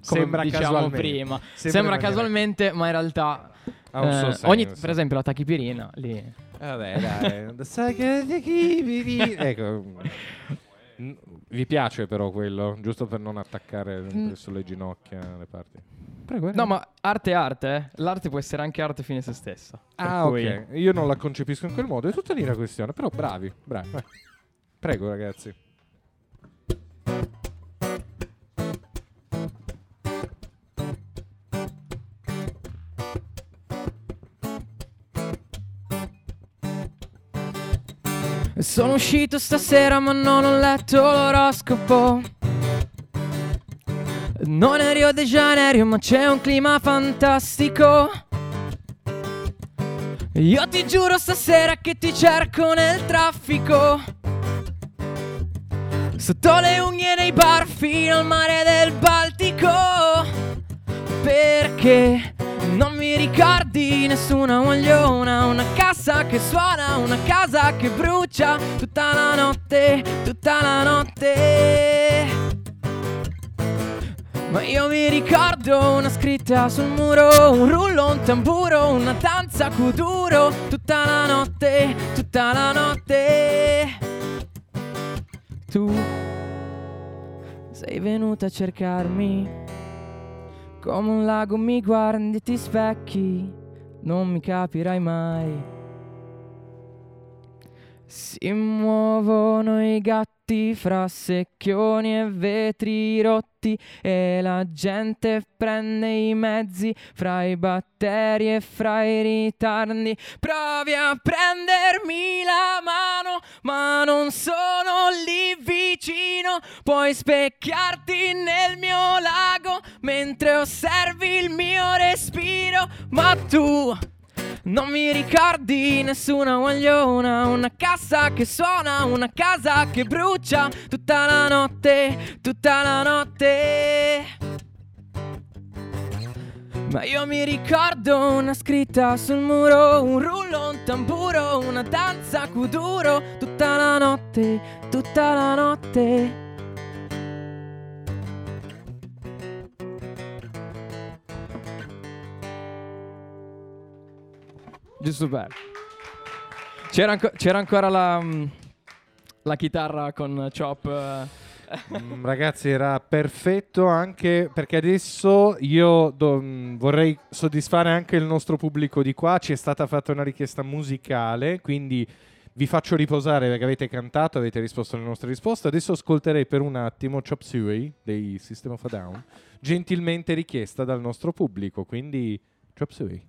come Sembra diciamo casualmente. prima. Sembra Sembra, casualmente, ma in realtà Ha un suo eh, senso. ogni- per esempio la tachipirina lì. Vabbè, dai. [LAUGHS] Ecco. Vi piace però quello, giusto per non attaccare Mm. sulle ginocchia le parti. Prego. No, ma arte è arte, eh. L'arte può essere anche arte fine a se stessa. Ah, cui- ok. Io non la concepisco in quel modo, è tutta lì la questione. Però bravi, bravi. Prego, ragazzi. Sono uscito stasera ma non ho letto l'oroscopo. Non è Rio de Janeiro ma c'è un clima fantastico. Io ti giuro stasera che ti cerco nel traffico. Sotto le unghie nei bar fino al mare del Baltico. Perché non mi ricordi nessuna guagliona Una cassa che suona, una casa che brucia Tutta la notte, tutta la notte. Ma io mi ricordo una scritta sul muro Un rullo, un tamburo, una danza a kuduro Tutta la notte, tutta la notte. Tu sei venuta a cercarmi come un lago mi guardi e ti specchi, non mi capirai mai. Si muovono i gatti fra secchioni e vetri rotti e la gente prende i mezzi fra i batteri e fra i ritardi. Provi a prendermi la mano, ma non sono lì vicino. Puoi specchiarti nel mio lago mentre osservi il mio respiro, ma tu non mi ricordi nessuna guagliona, una cassa che suona, una casa che brucia tutta la notte, tutta la notte. Ma io mi ricordo una scritta sul muro, un rullo, un tamburo, una danza a kuduro tutta la notte, tutta la notte. Giusto per. C'era, anco- c'era ancora la, mm, la chitarra con Chop. eh. Mm, ragazzi, era perfetto anche perché adesso io do- mm, vorrei soddisfare anche il nostro pubblico di qua. Ci è stata fatta una richiesta musicale, quindi vi faccio riposare perché avete cantato, avete risposto alle nostre risposte. Adesso ascolterei per un attimo Chop Suey dei System of a Down, gentilmente richiesta dal nostro pubblico. Quindi Chop Suey.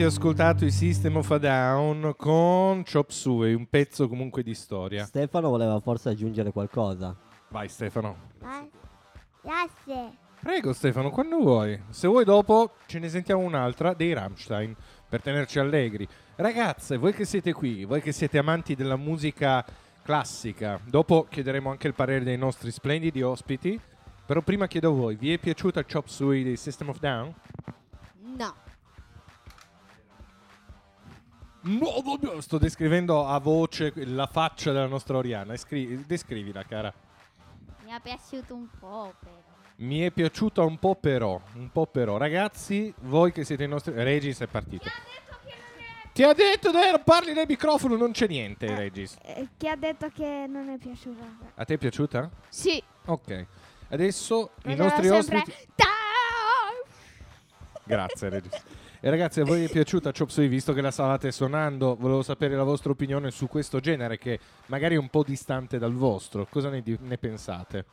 Avete ascoltato i System of a Down con Chop Suey, un pezzo comunque di storia. Stefano voleva forse aggiungere qualcosa. Vai Stefano. Grazie. Prego Stefano, quando vuoi. Se vuoi dopo ce ne sentiamo un'altra dei Rammstein per tenerci allegri. Ragazze, voi che siete qui, voi che siete amanti della musica classica, dopo chiederemo anche il parere dei nostri splendidi ospiti. Però prima chiedo a voi, vi è piaciuta Chop Suey dei System of Down? No. No, Sto descrivendo a voce la faccia della nostra Oriana. Escri- descrivila, cara. Mi è piaciuto un po', però. Mi è piaciuta un po' però, un po' però. Ragazzi, voi che siete i nostri... Regis è partito. Ti ha detto, dai, non parli nel microfono, non c'è niente, Regis. Eh, chi ha detto che non è piaciuta? A te è piaciuta? Sì. Ok. Adesso i Allora nostri sempre- ospiti... Grazie, Regis. E ragazzi, a voi è piaciuta Chop Suey, visto che la stavate suonando? Volevo sapere la vostra opinione su questo genere che magari è un po' distante dal vostro. Cosa ne, di- ne pensate?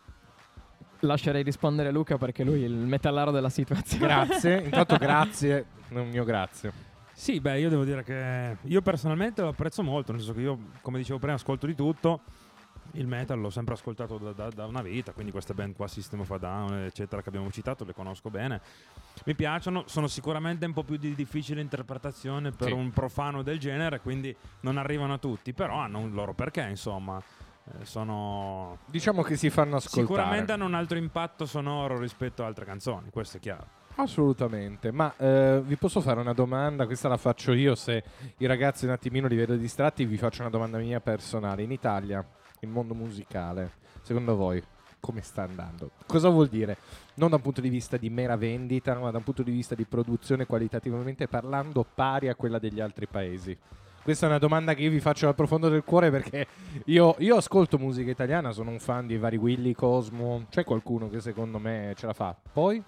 Lascerei rispondere Luca perché lui è il metallaro della situazione. Grazie. [LAUGHS] Intanto grazie, non mio grazie. Sì, beh, io devo dire che io personalmente lo apprezzo molto, nel senso che io, come dicevo prima, ascolto di tutto. Il metal l'ho sempre ascoltato da, da- da una vita, quindi queste band qua, System of a Down, eccetera, che abbiamo citato, le conosco bene. Mi piacciono, sono sicuramente un po' più di difficile interpretazione per Sì. un profano del genere, quindi non arrivano a tutti, però hanno un loro perché, insomma. Eh, sono Diciamo che si fanno ascoltare. sicuramente hanno un altro impatto sonoro rispetto a altre canzoni, questo è chiaro. Assolutamente, ma eh, vi posso fare una domanda? Questa la faccio io, se i ragazzi un attimino li vedo distratti vi faccio una domanda mia personale. In Italia, il mondo musicale, secondo voi come sta andando? Cosa vuol dire? Non da un punto di vista di mera vendita, ma da un punto di vista di produzione qualitativamente parlando pari a quella degli altri paesi. Questa è una domanda che io vi faccio dal profondo del cuore perché io, io ascolto musica italiana, sono un fan di vari Willy, Cosmo, c'è qualcuno che secondo me ce la fa. Poi?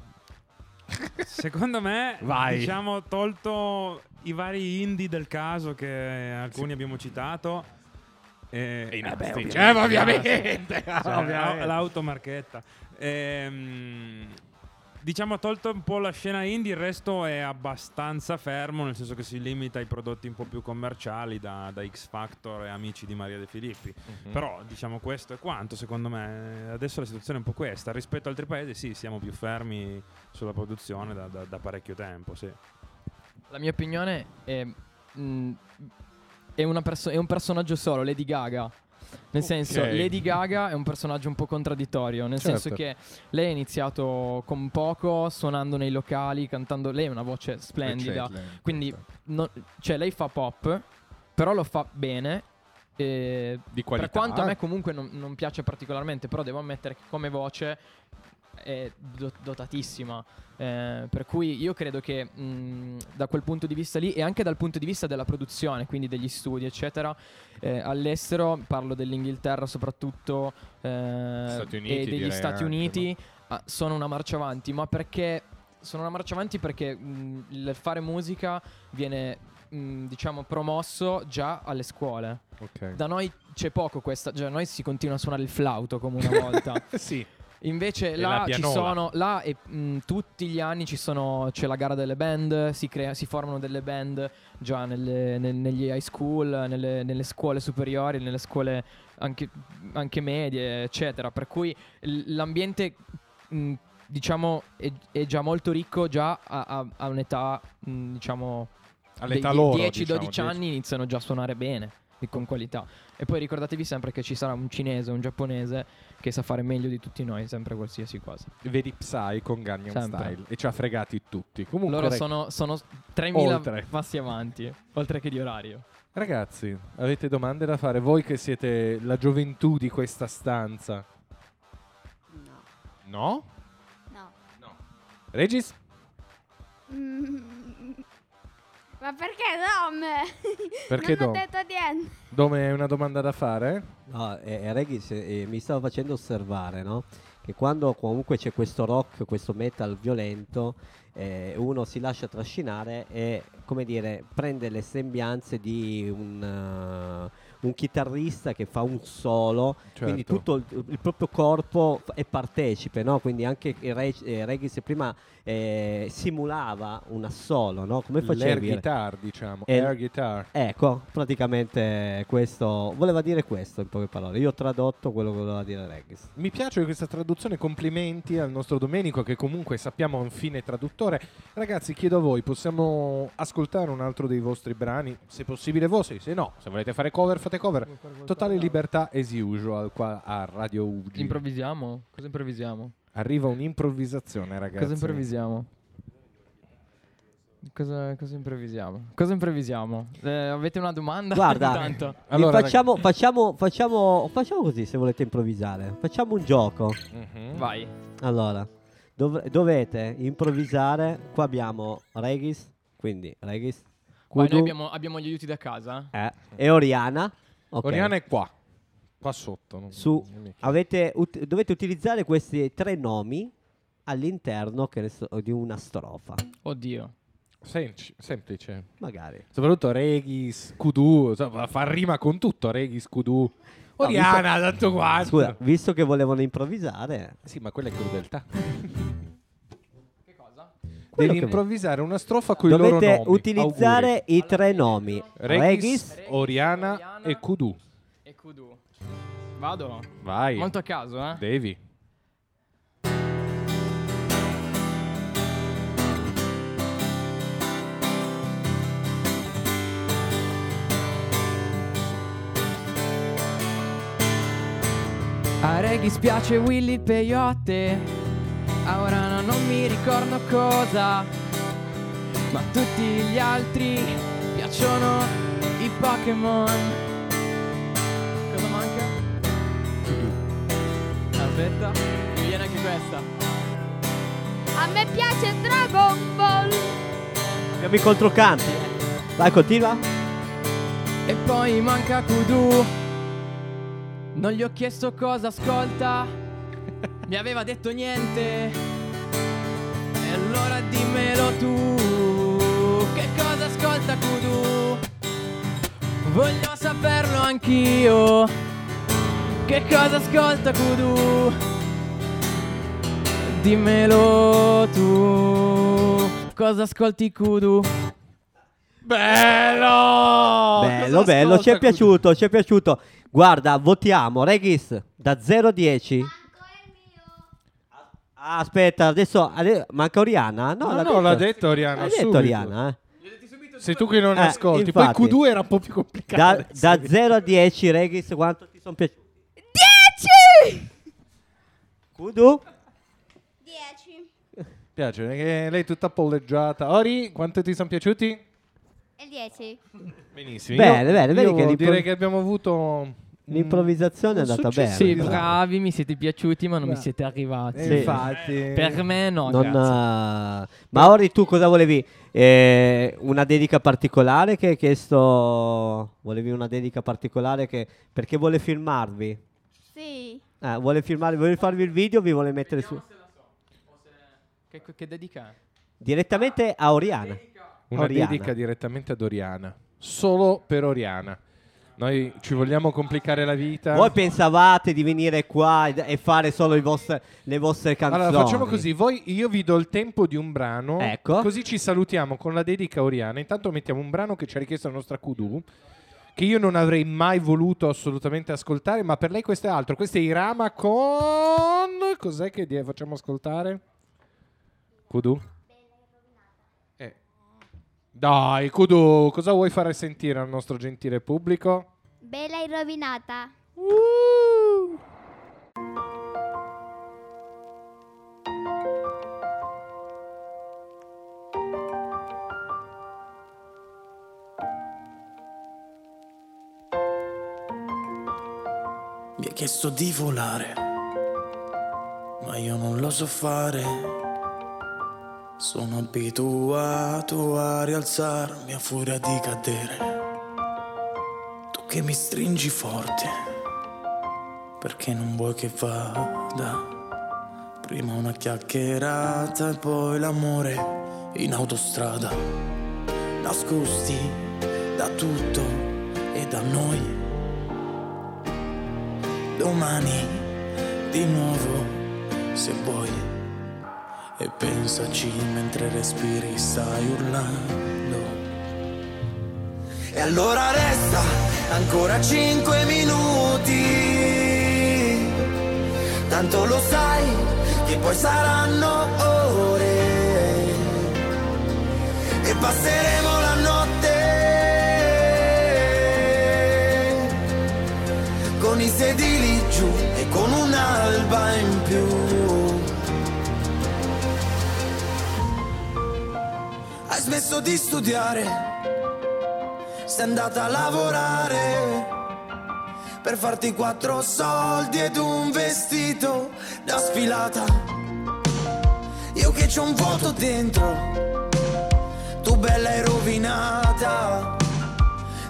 Secondo me, Vai. diciamo, tolto i vari indie del caso che alcuni abbiamo citato. E, i eh nostri, beh, cioè, ovviamente, ovviamente, cioè, ovviamente. l'au- l'automarchetta. Ehm, diciamo tolto un po' la scena indie, il resto è abbastanza fermo, nel senso che si limita ai prodotti un po' più commerciali da, da X Factor e amici di Maria De Filippi. Mhm. Però diciamo questo è quanto, secondo me. Adesso la situazione è un po' questa. Rispetto ad altri paesi, sì, siamo più fermi sulla produzione da, da- da parecchio tempo, sì. La mia opinione è. mm, è, una perso- è un personaggio solo, Lady Gaga. Nel senso, Lady Gaga è un personaggio un po' contraddittorio. Nel Certo. senso che lei ha iniziato con poco, suonando nei locali, cantando. Lei ha una voce splendida. Eccellente, Quindi, certo. no- cioè, lei fa pop, però lo fa bene. e Di qualità. Per quanto a me comunque non, non piace particolarmente, però devo ammettere che come voce è do- dotatissima. Eh, per cui io credo che mh, da quel punto di vista lì e anche dal punto di vista della produzione, quindi degli studi, eccetera, eh, all'estero, parlo dell'Inghilterra soprattutto eh, Uniti, e degli Stati anche, Uniti, ah, sono una marcia avanti, ma perché sono una marcia avanti perché mh, il fare musica viene mh, diciamo promosso già alle scuole. Ok. Da noi c'è poco questa, cioè noi si continua a suonare il flauto come una volta. [LAUGHS] sì. Invece là ci sono là e mh, tutti gli anni ci sono c'è la gara delle band, si, crea- si formano delle band già nelle- nel- negli high school, nelle, nelle scuole superiori, nelle scuole anche, anche medie, eccetera. Per cui l'ambiente mh, diciamo è, è già molto ricco già a, a- a un'età mh, diciamo All'età dei loro, 10-12 diciamo, 10. anni iniziano già a suonare bene e con qualità. E poi ricordatevi sempre che ci sarà un cinese, un giapponese che sa fare meglio di tutti noi, sempre qualsiasi cosa. Vedi Psy con Gangnam Sempre. Style e ci ha fregati tutti. Comunque, Loro sono, sono 3000 Oltre. passi avanti, oltre che di orario. ragazzi, avete domande da fare? Voi che siete la gioventù di questa stanza. No. No? No. Regis? Mm. Ma perché Dom? [LAUGHS] Perché non Dom? ho detto niente. Dome hai una domanda da fare? No, e, e Regis eh, mi stava facendo osservare, no? Che quando comunque c'è questo rock, questo metal violento, eh, uno si lascia trascinare e, come dire, prende le sembianze di un, eh, un chitarrista che fa un solo, quindi Certo. tutto il, il proprio corpo è partecipe, no? Quindi anche Reg- eh, Regis prima eh, simulava un assolo, no? Come L'air facevi? guitar, diciamo. E- Air guitar. Ecco, praticamente questo voleva dire questo in poche parole. Io ho tradotto quello che voleva dire Regis. Mi piace questa traduzione, complimenti al nostro Domenico che comunque sappiamo è un fine traduttore. Ragazzi, chiedo a voi, possiamo ascoltare un altro dei vostri brani? Se possibile vostri, se no, se volete fare cover, fate cover. Totale libertà as usual qua a Radio Ugi. Improvvisiamo? Cosa improvvisiamo? Arriva un'improvvisazione, ragazzi. Cosa improvvisiamo? Cosa, cosa improvvisiamo? Cosa improvvisiamo? Eh, avete una domanda? Guarda, [LAUGHS] Allora, facciamo, facciamo, facciamo, facciamo così se volete improvvisare. Facciamo un gioco. Mhm. Vai. Allora, dov- dovete improvvisare. Qua abbiamo Regis, quindi Regis, Kudu noi abbiamo, abbiamo gli aiuti da casa. eh, e Oriana. Ok. Oriana è qua. Qua sotto. non- Su- non Avete ut- dovete utilizzare questi tre nomi all'interno so- di una strofa. Oddio. Semplice, semplice. Magari. Soprattutto Regis, Kudu, fa rima con tutto, Regis, Kudu. Oriana, tanto quanto. Scusa, visto che volevano improvvisare, Sì, ma quella è crudeltà. [LAUGHS] Quello Devi improvvisare una strofa con i loro dovete nomi. utilizzare i tre nomi. Regis, Regis, Oriana, Oriana. e Kudu. E Kudu. Vado? Vai. Molto a caso, eh? Devi. A Regis piace Willy il peyote A Orana non mi ricordo cosa Ma tutti gli altri piacciono i Pokémon Cosa manca? Aspetta Mi viene anche questa A me piace Dragon Ball. abbiamo i controcanti. Vai, continua. E poi manca Kudu Non gli ho chiesto cosa ascolta Mi aveva detto niente E allora dimmelo tu Che cosa ascolta Kudu Voglio saperlo anch'io Che cosa ascolta Kudu dimmelo tu. Cosa ascolti Kudu? Bello! bello, bello, ci è piaciuto, ci è piaciuto. Guarda, votiamo, Regis, da 0 a 10. Ah, aspetta, adesso, ade- manca Oriana? No, No, l'ha no, detto. l'ha detto Oriana, L'ha detto. Oriana, eh. Sei tu che non Eh, ascolti. infatti. Poi Q2 era un po' più complicato. Da, da 0 a 10, Regis, quanto ti sono piaciuti? 10! Kudu? 10. piace, perché lei è tutta polleggiata. Ori, quanto ti sono piaciuti? E 10. Benissimo. Bene, Io- bene, vedi io che direi che abbiamo avuto... mm, L'improvvisazione è andata bene. Sì, bravi, mi siete piaciuti, ma non mi Beh. siete arrivati. Eh, Infatti. Per me no, Non, grazie. eh, Ma Ori, tu cosa volevi? Eh, una dedica particolare che hai chiesto? Volevi una dedica particolare che... perché vuole filmarvi? Sì. Eh, vuole filmarvi, vuole farvi il video, vi vuole mettere su Che, che dedica? direttamente a Oriana. Una Oriana. dedica direttamente ad Oriana. Solo per Oriana. Noi ci vogliamo complicare la vita. Voi pensavate di venire qua e fare solo i vostre- le vostre canzoni? Allora facciamo così, voi, io vi do il tempo di un brano, Ecco. così ci salutiamo con la dedica Oriana. Intanto mettiamo un brano che ci ha richiesto la nostra Kudu, che io non avrei mai voluto assolutamente ascoltare, ma per lei questo è altro. Questo è Irama con... Cos'è che facciamo ascoltare? Kudu? Dai, Kudu, cosa vuoi fare sentire al nostro gentile pubblico? Bella e rovinata. Mi ha chiesto di volare, ma io non lo so fare. Sono abituato a rialzarmi a furia di cadere. Tu che mi stringi forte, perché non vuoi che vada. Prima una chiacchierata e poi l'amore in autostrada. Nascosti da tutto e da noi domani di nuovo se vuoi e pensaci mentre respiri stai urlando. E allora resta ancora cinque minuti. Tanto lo sai che poi saranno ore. E passeremo la notte con i sedili giù e con un'alba in più. Smesso di studiare, sei andata a lavorare per farti quattro soldi ed un vestito da sfilata. Io che c'ho un vuoto dentro, tu bella e rovinata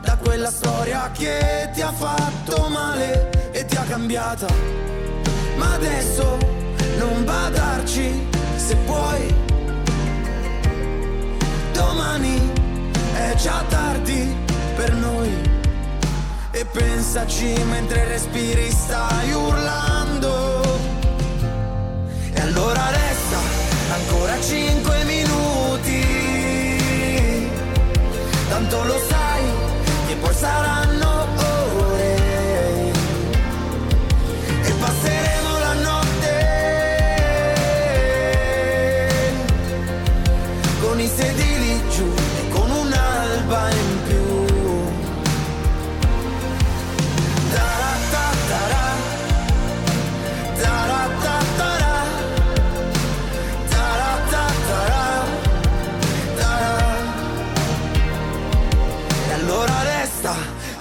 da quella storia che ti ha fatto male e ti ha cambiata. Ma adesso non badarci se puoi. Domani è già tardi per noi. E pensaci mentre respiri stai urlando. E allora resta ancora cinque minuti. Tanto lo sai che poi saranno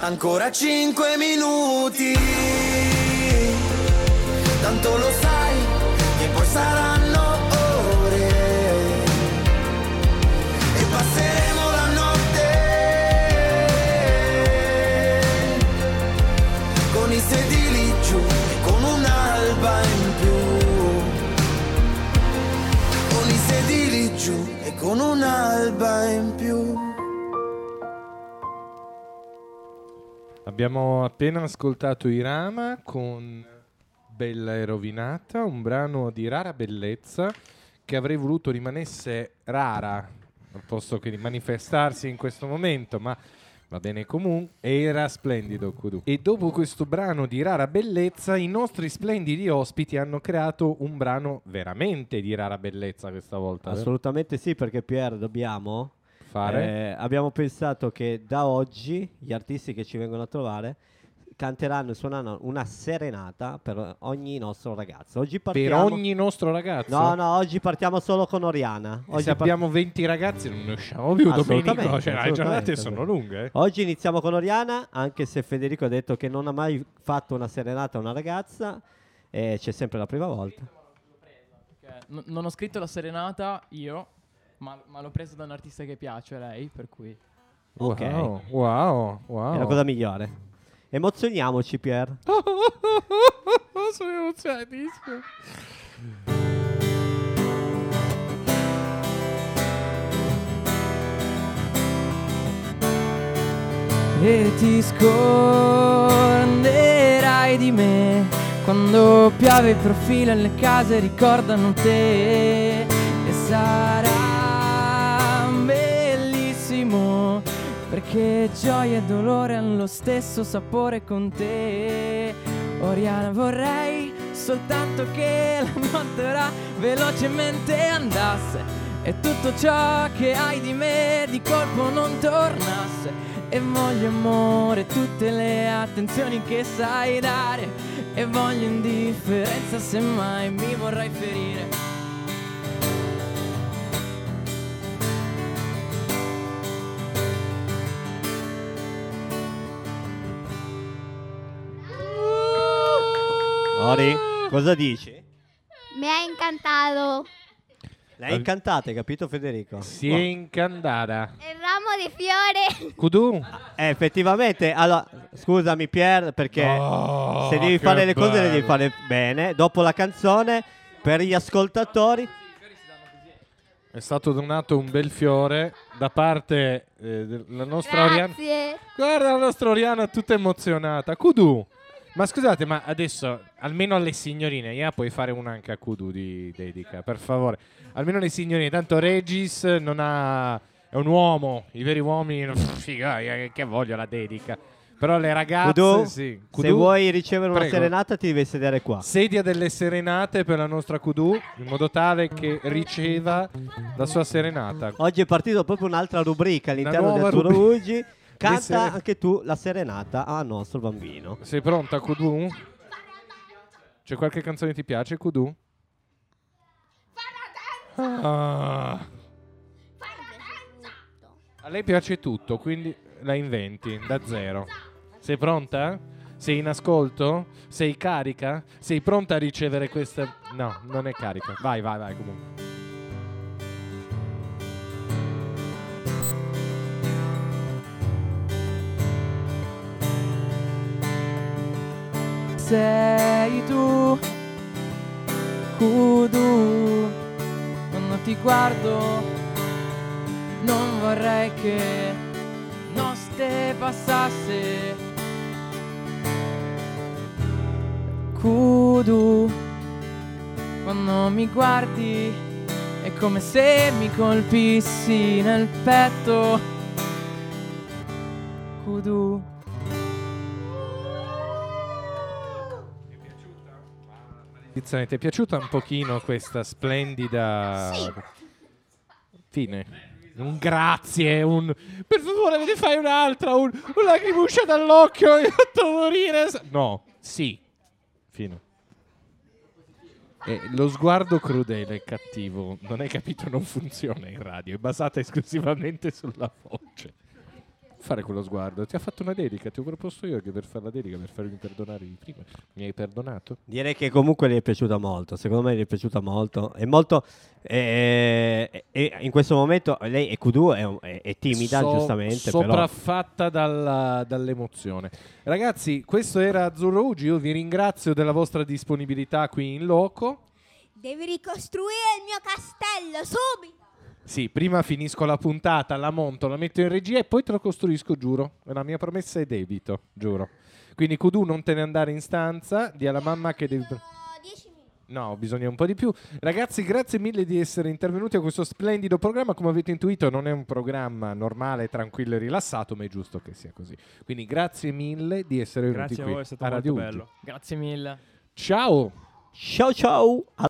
ancora cinque minuti. Tanto lo sai che poi saranno Abbiamo appena ascoltato Irama con Bella e rovinata, un brano di rara bellezza che avrei voluto rimanesse rara, al posto che manifestarsi in questo momento, ma va bene comunque. Era splendido Kudu. E dopo questo brano di rara bellezza, i nostri splendidi ospiti hanno creato un brano veramente di rara bellezza questa volta. vero? Assolutamente sì, perché Pier dobbiamo Fare? Eh, abbiamo pensato che da oggi gli artisti che ci vengono a trovare canteranno e suoneranno una serenata per ogni nostro ragazzo. Oggi per partiamo ogni nostro ragazzo? No, no, oggi partiamo solo con Oriana. E Oggi se par- abbiamo 20 ragazzi non ne usciamo più Domenico, cioè le giornate sono lunghe. eh. Oggi iniziamo con Oriana, anche se Federico ha detto che non ha mai fatto una serenata a una ragazza, e c'è sempre la prima volta. Non ho scritto la serenata io, ma, ma l'ho presa da un artista che piace a lei, per cui... Ok. Wow, wow, wow. È la cosa migliore. Emozioniamoci, Pier. [LAUGHS] Sono emozionatissimo. E ti scorderai di me Quando piove il profilo e le case ricordano te E sarà Perché gioia e dolore hanno lo stesso sapore con te. Oriana vorrei soltanto che la notte ora velocemente andasse. E tutto ciò che hai di me di colpo non tornasse. E voglio amore, tutte le attenzioni che sai dare. E voglio indifferenza se mai mi vorrai ferire Ori, cosa dici? Me ha encantado. L'hai incantata, hai capito Federico? Si è incantata. El ramo di fiore. Kudu? Eh, effettivamente, allora, scusami Pier, perché Oh, se devi che fare le cose le devi bello. fare bene. Dopo la canzone, per gli ascoltatori, È stato donato un bel fiore da parte eh, della nostra Oriana. Grazie. Guarda la nostra Oriana tutta emozionata. Kudu. Ma scusate, ma adesso almeno alle signorine, yeah, puoi fare una anche a Kudu di dedica, per favore. Almeno alle signorine, tanto Regis non ha è un uomo, i veri uomini [LAUGHS] figa, eh, che voglio la dedica. Però le ragazze Kudu, sì. se Kudu, vuoi ricevere una prego. serenata ti devi sedere qua. Sedia delle serenate per la nostra Kudu, in modo tale che riceva la sua serenata. Oggi è partito proprio un'altra rubrica all'interno del. Ugi. Canta sere- anche tu la serenata al nostro bambino. Sei pronta, Kudu? C'è qualche canzone che ti piace, Kudu? Ah. A lei piace tutto, quindi la inventi da zero. Sei pronta? Sei in ascolto? Sei carica? Sei pronta a ricevere questa... No, non è carica. Vai, vai, vai comunque. Sei tu, Kudu, quando ti guardo non vorrei che notte passasse. Kudu, quando mi guardi è come se mi colpissi nel petto. Kudu. Tiziana, ti è piaciuta un pochino questa splendida fine? Un grazie, un per favore ne fai un'altra, un, un lacrimuscia dall'occhio, hai [LAUGHS] fatto morire. No, sì, fine. E lo sguardo crudele e cattivo, non hai capito, non funziona in radio, è basata esclusivamente sulla voce. Fare quello sguardo, ti ha fatto una dedica, ti ho proposto io che per fare la dedica, per farmi perdonare di prima. Mi hai perdonato? Direi che comunque gli è piaciuta molto. Secondo me gli è piaciuta molto. È molto. eh, e in questo momento lei è Kudu, è, è- è timida, So- giustamente. Però sopraffatta dalla- dall'emozione. Ragazzi, questo era Azzurro Ugi. Io vi ringrazio della vostra disponibilità qui in loco. Devi ricostruire il mio castello subito. Sì, prima finisco la puntata, la monto, la metto in regia e poi te lo costruisco, giuro. È la mia promessa è debito, giuro. Quindi Kudu non te ne andare in stanza, di alla mamma che devi... No, bisogna un po' di più. Ragazzi, grazie mille di essere intervenuti a questo splendido programma. Come avete intuito, non è un programma normale, tranquillo e rilassato, ma è giusto che sia così. Quindi grazie mille di essere venuti Grazie a qui voi, è stato a molto Radio bello. Grazie mille. Ciao! Ciao ciao!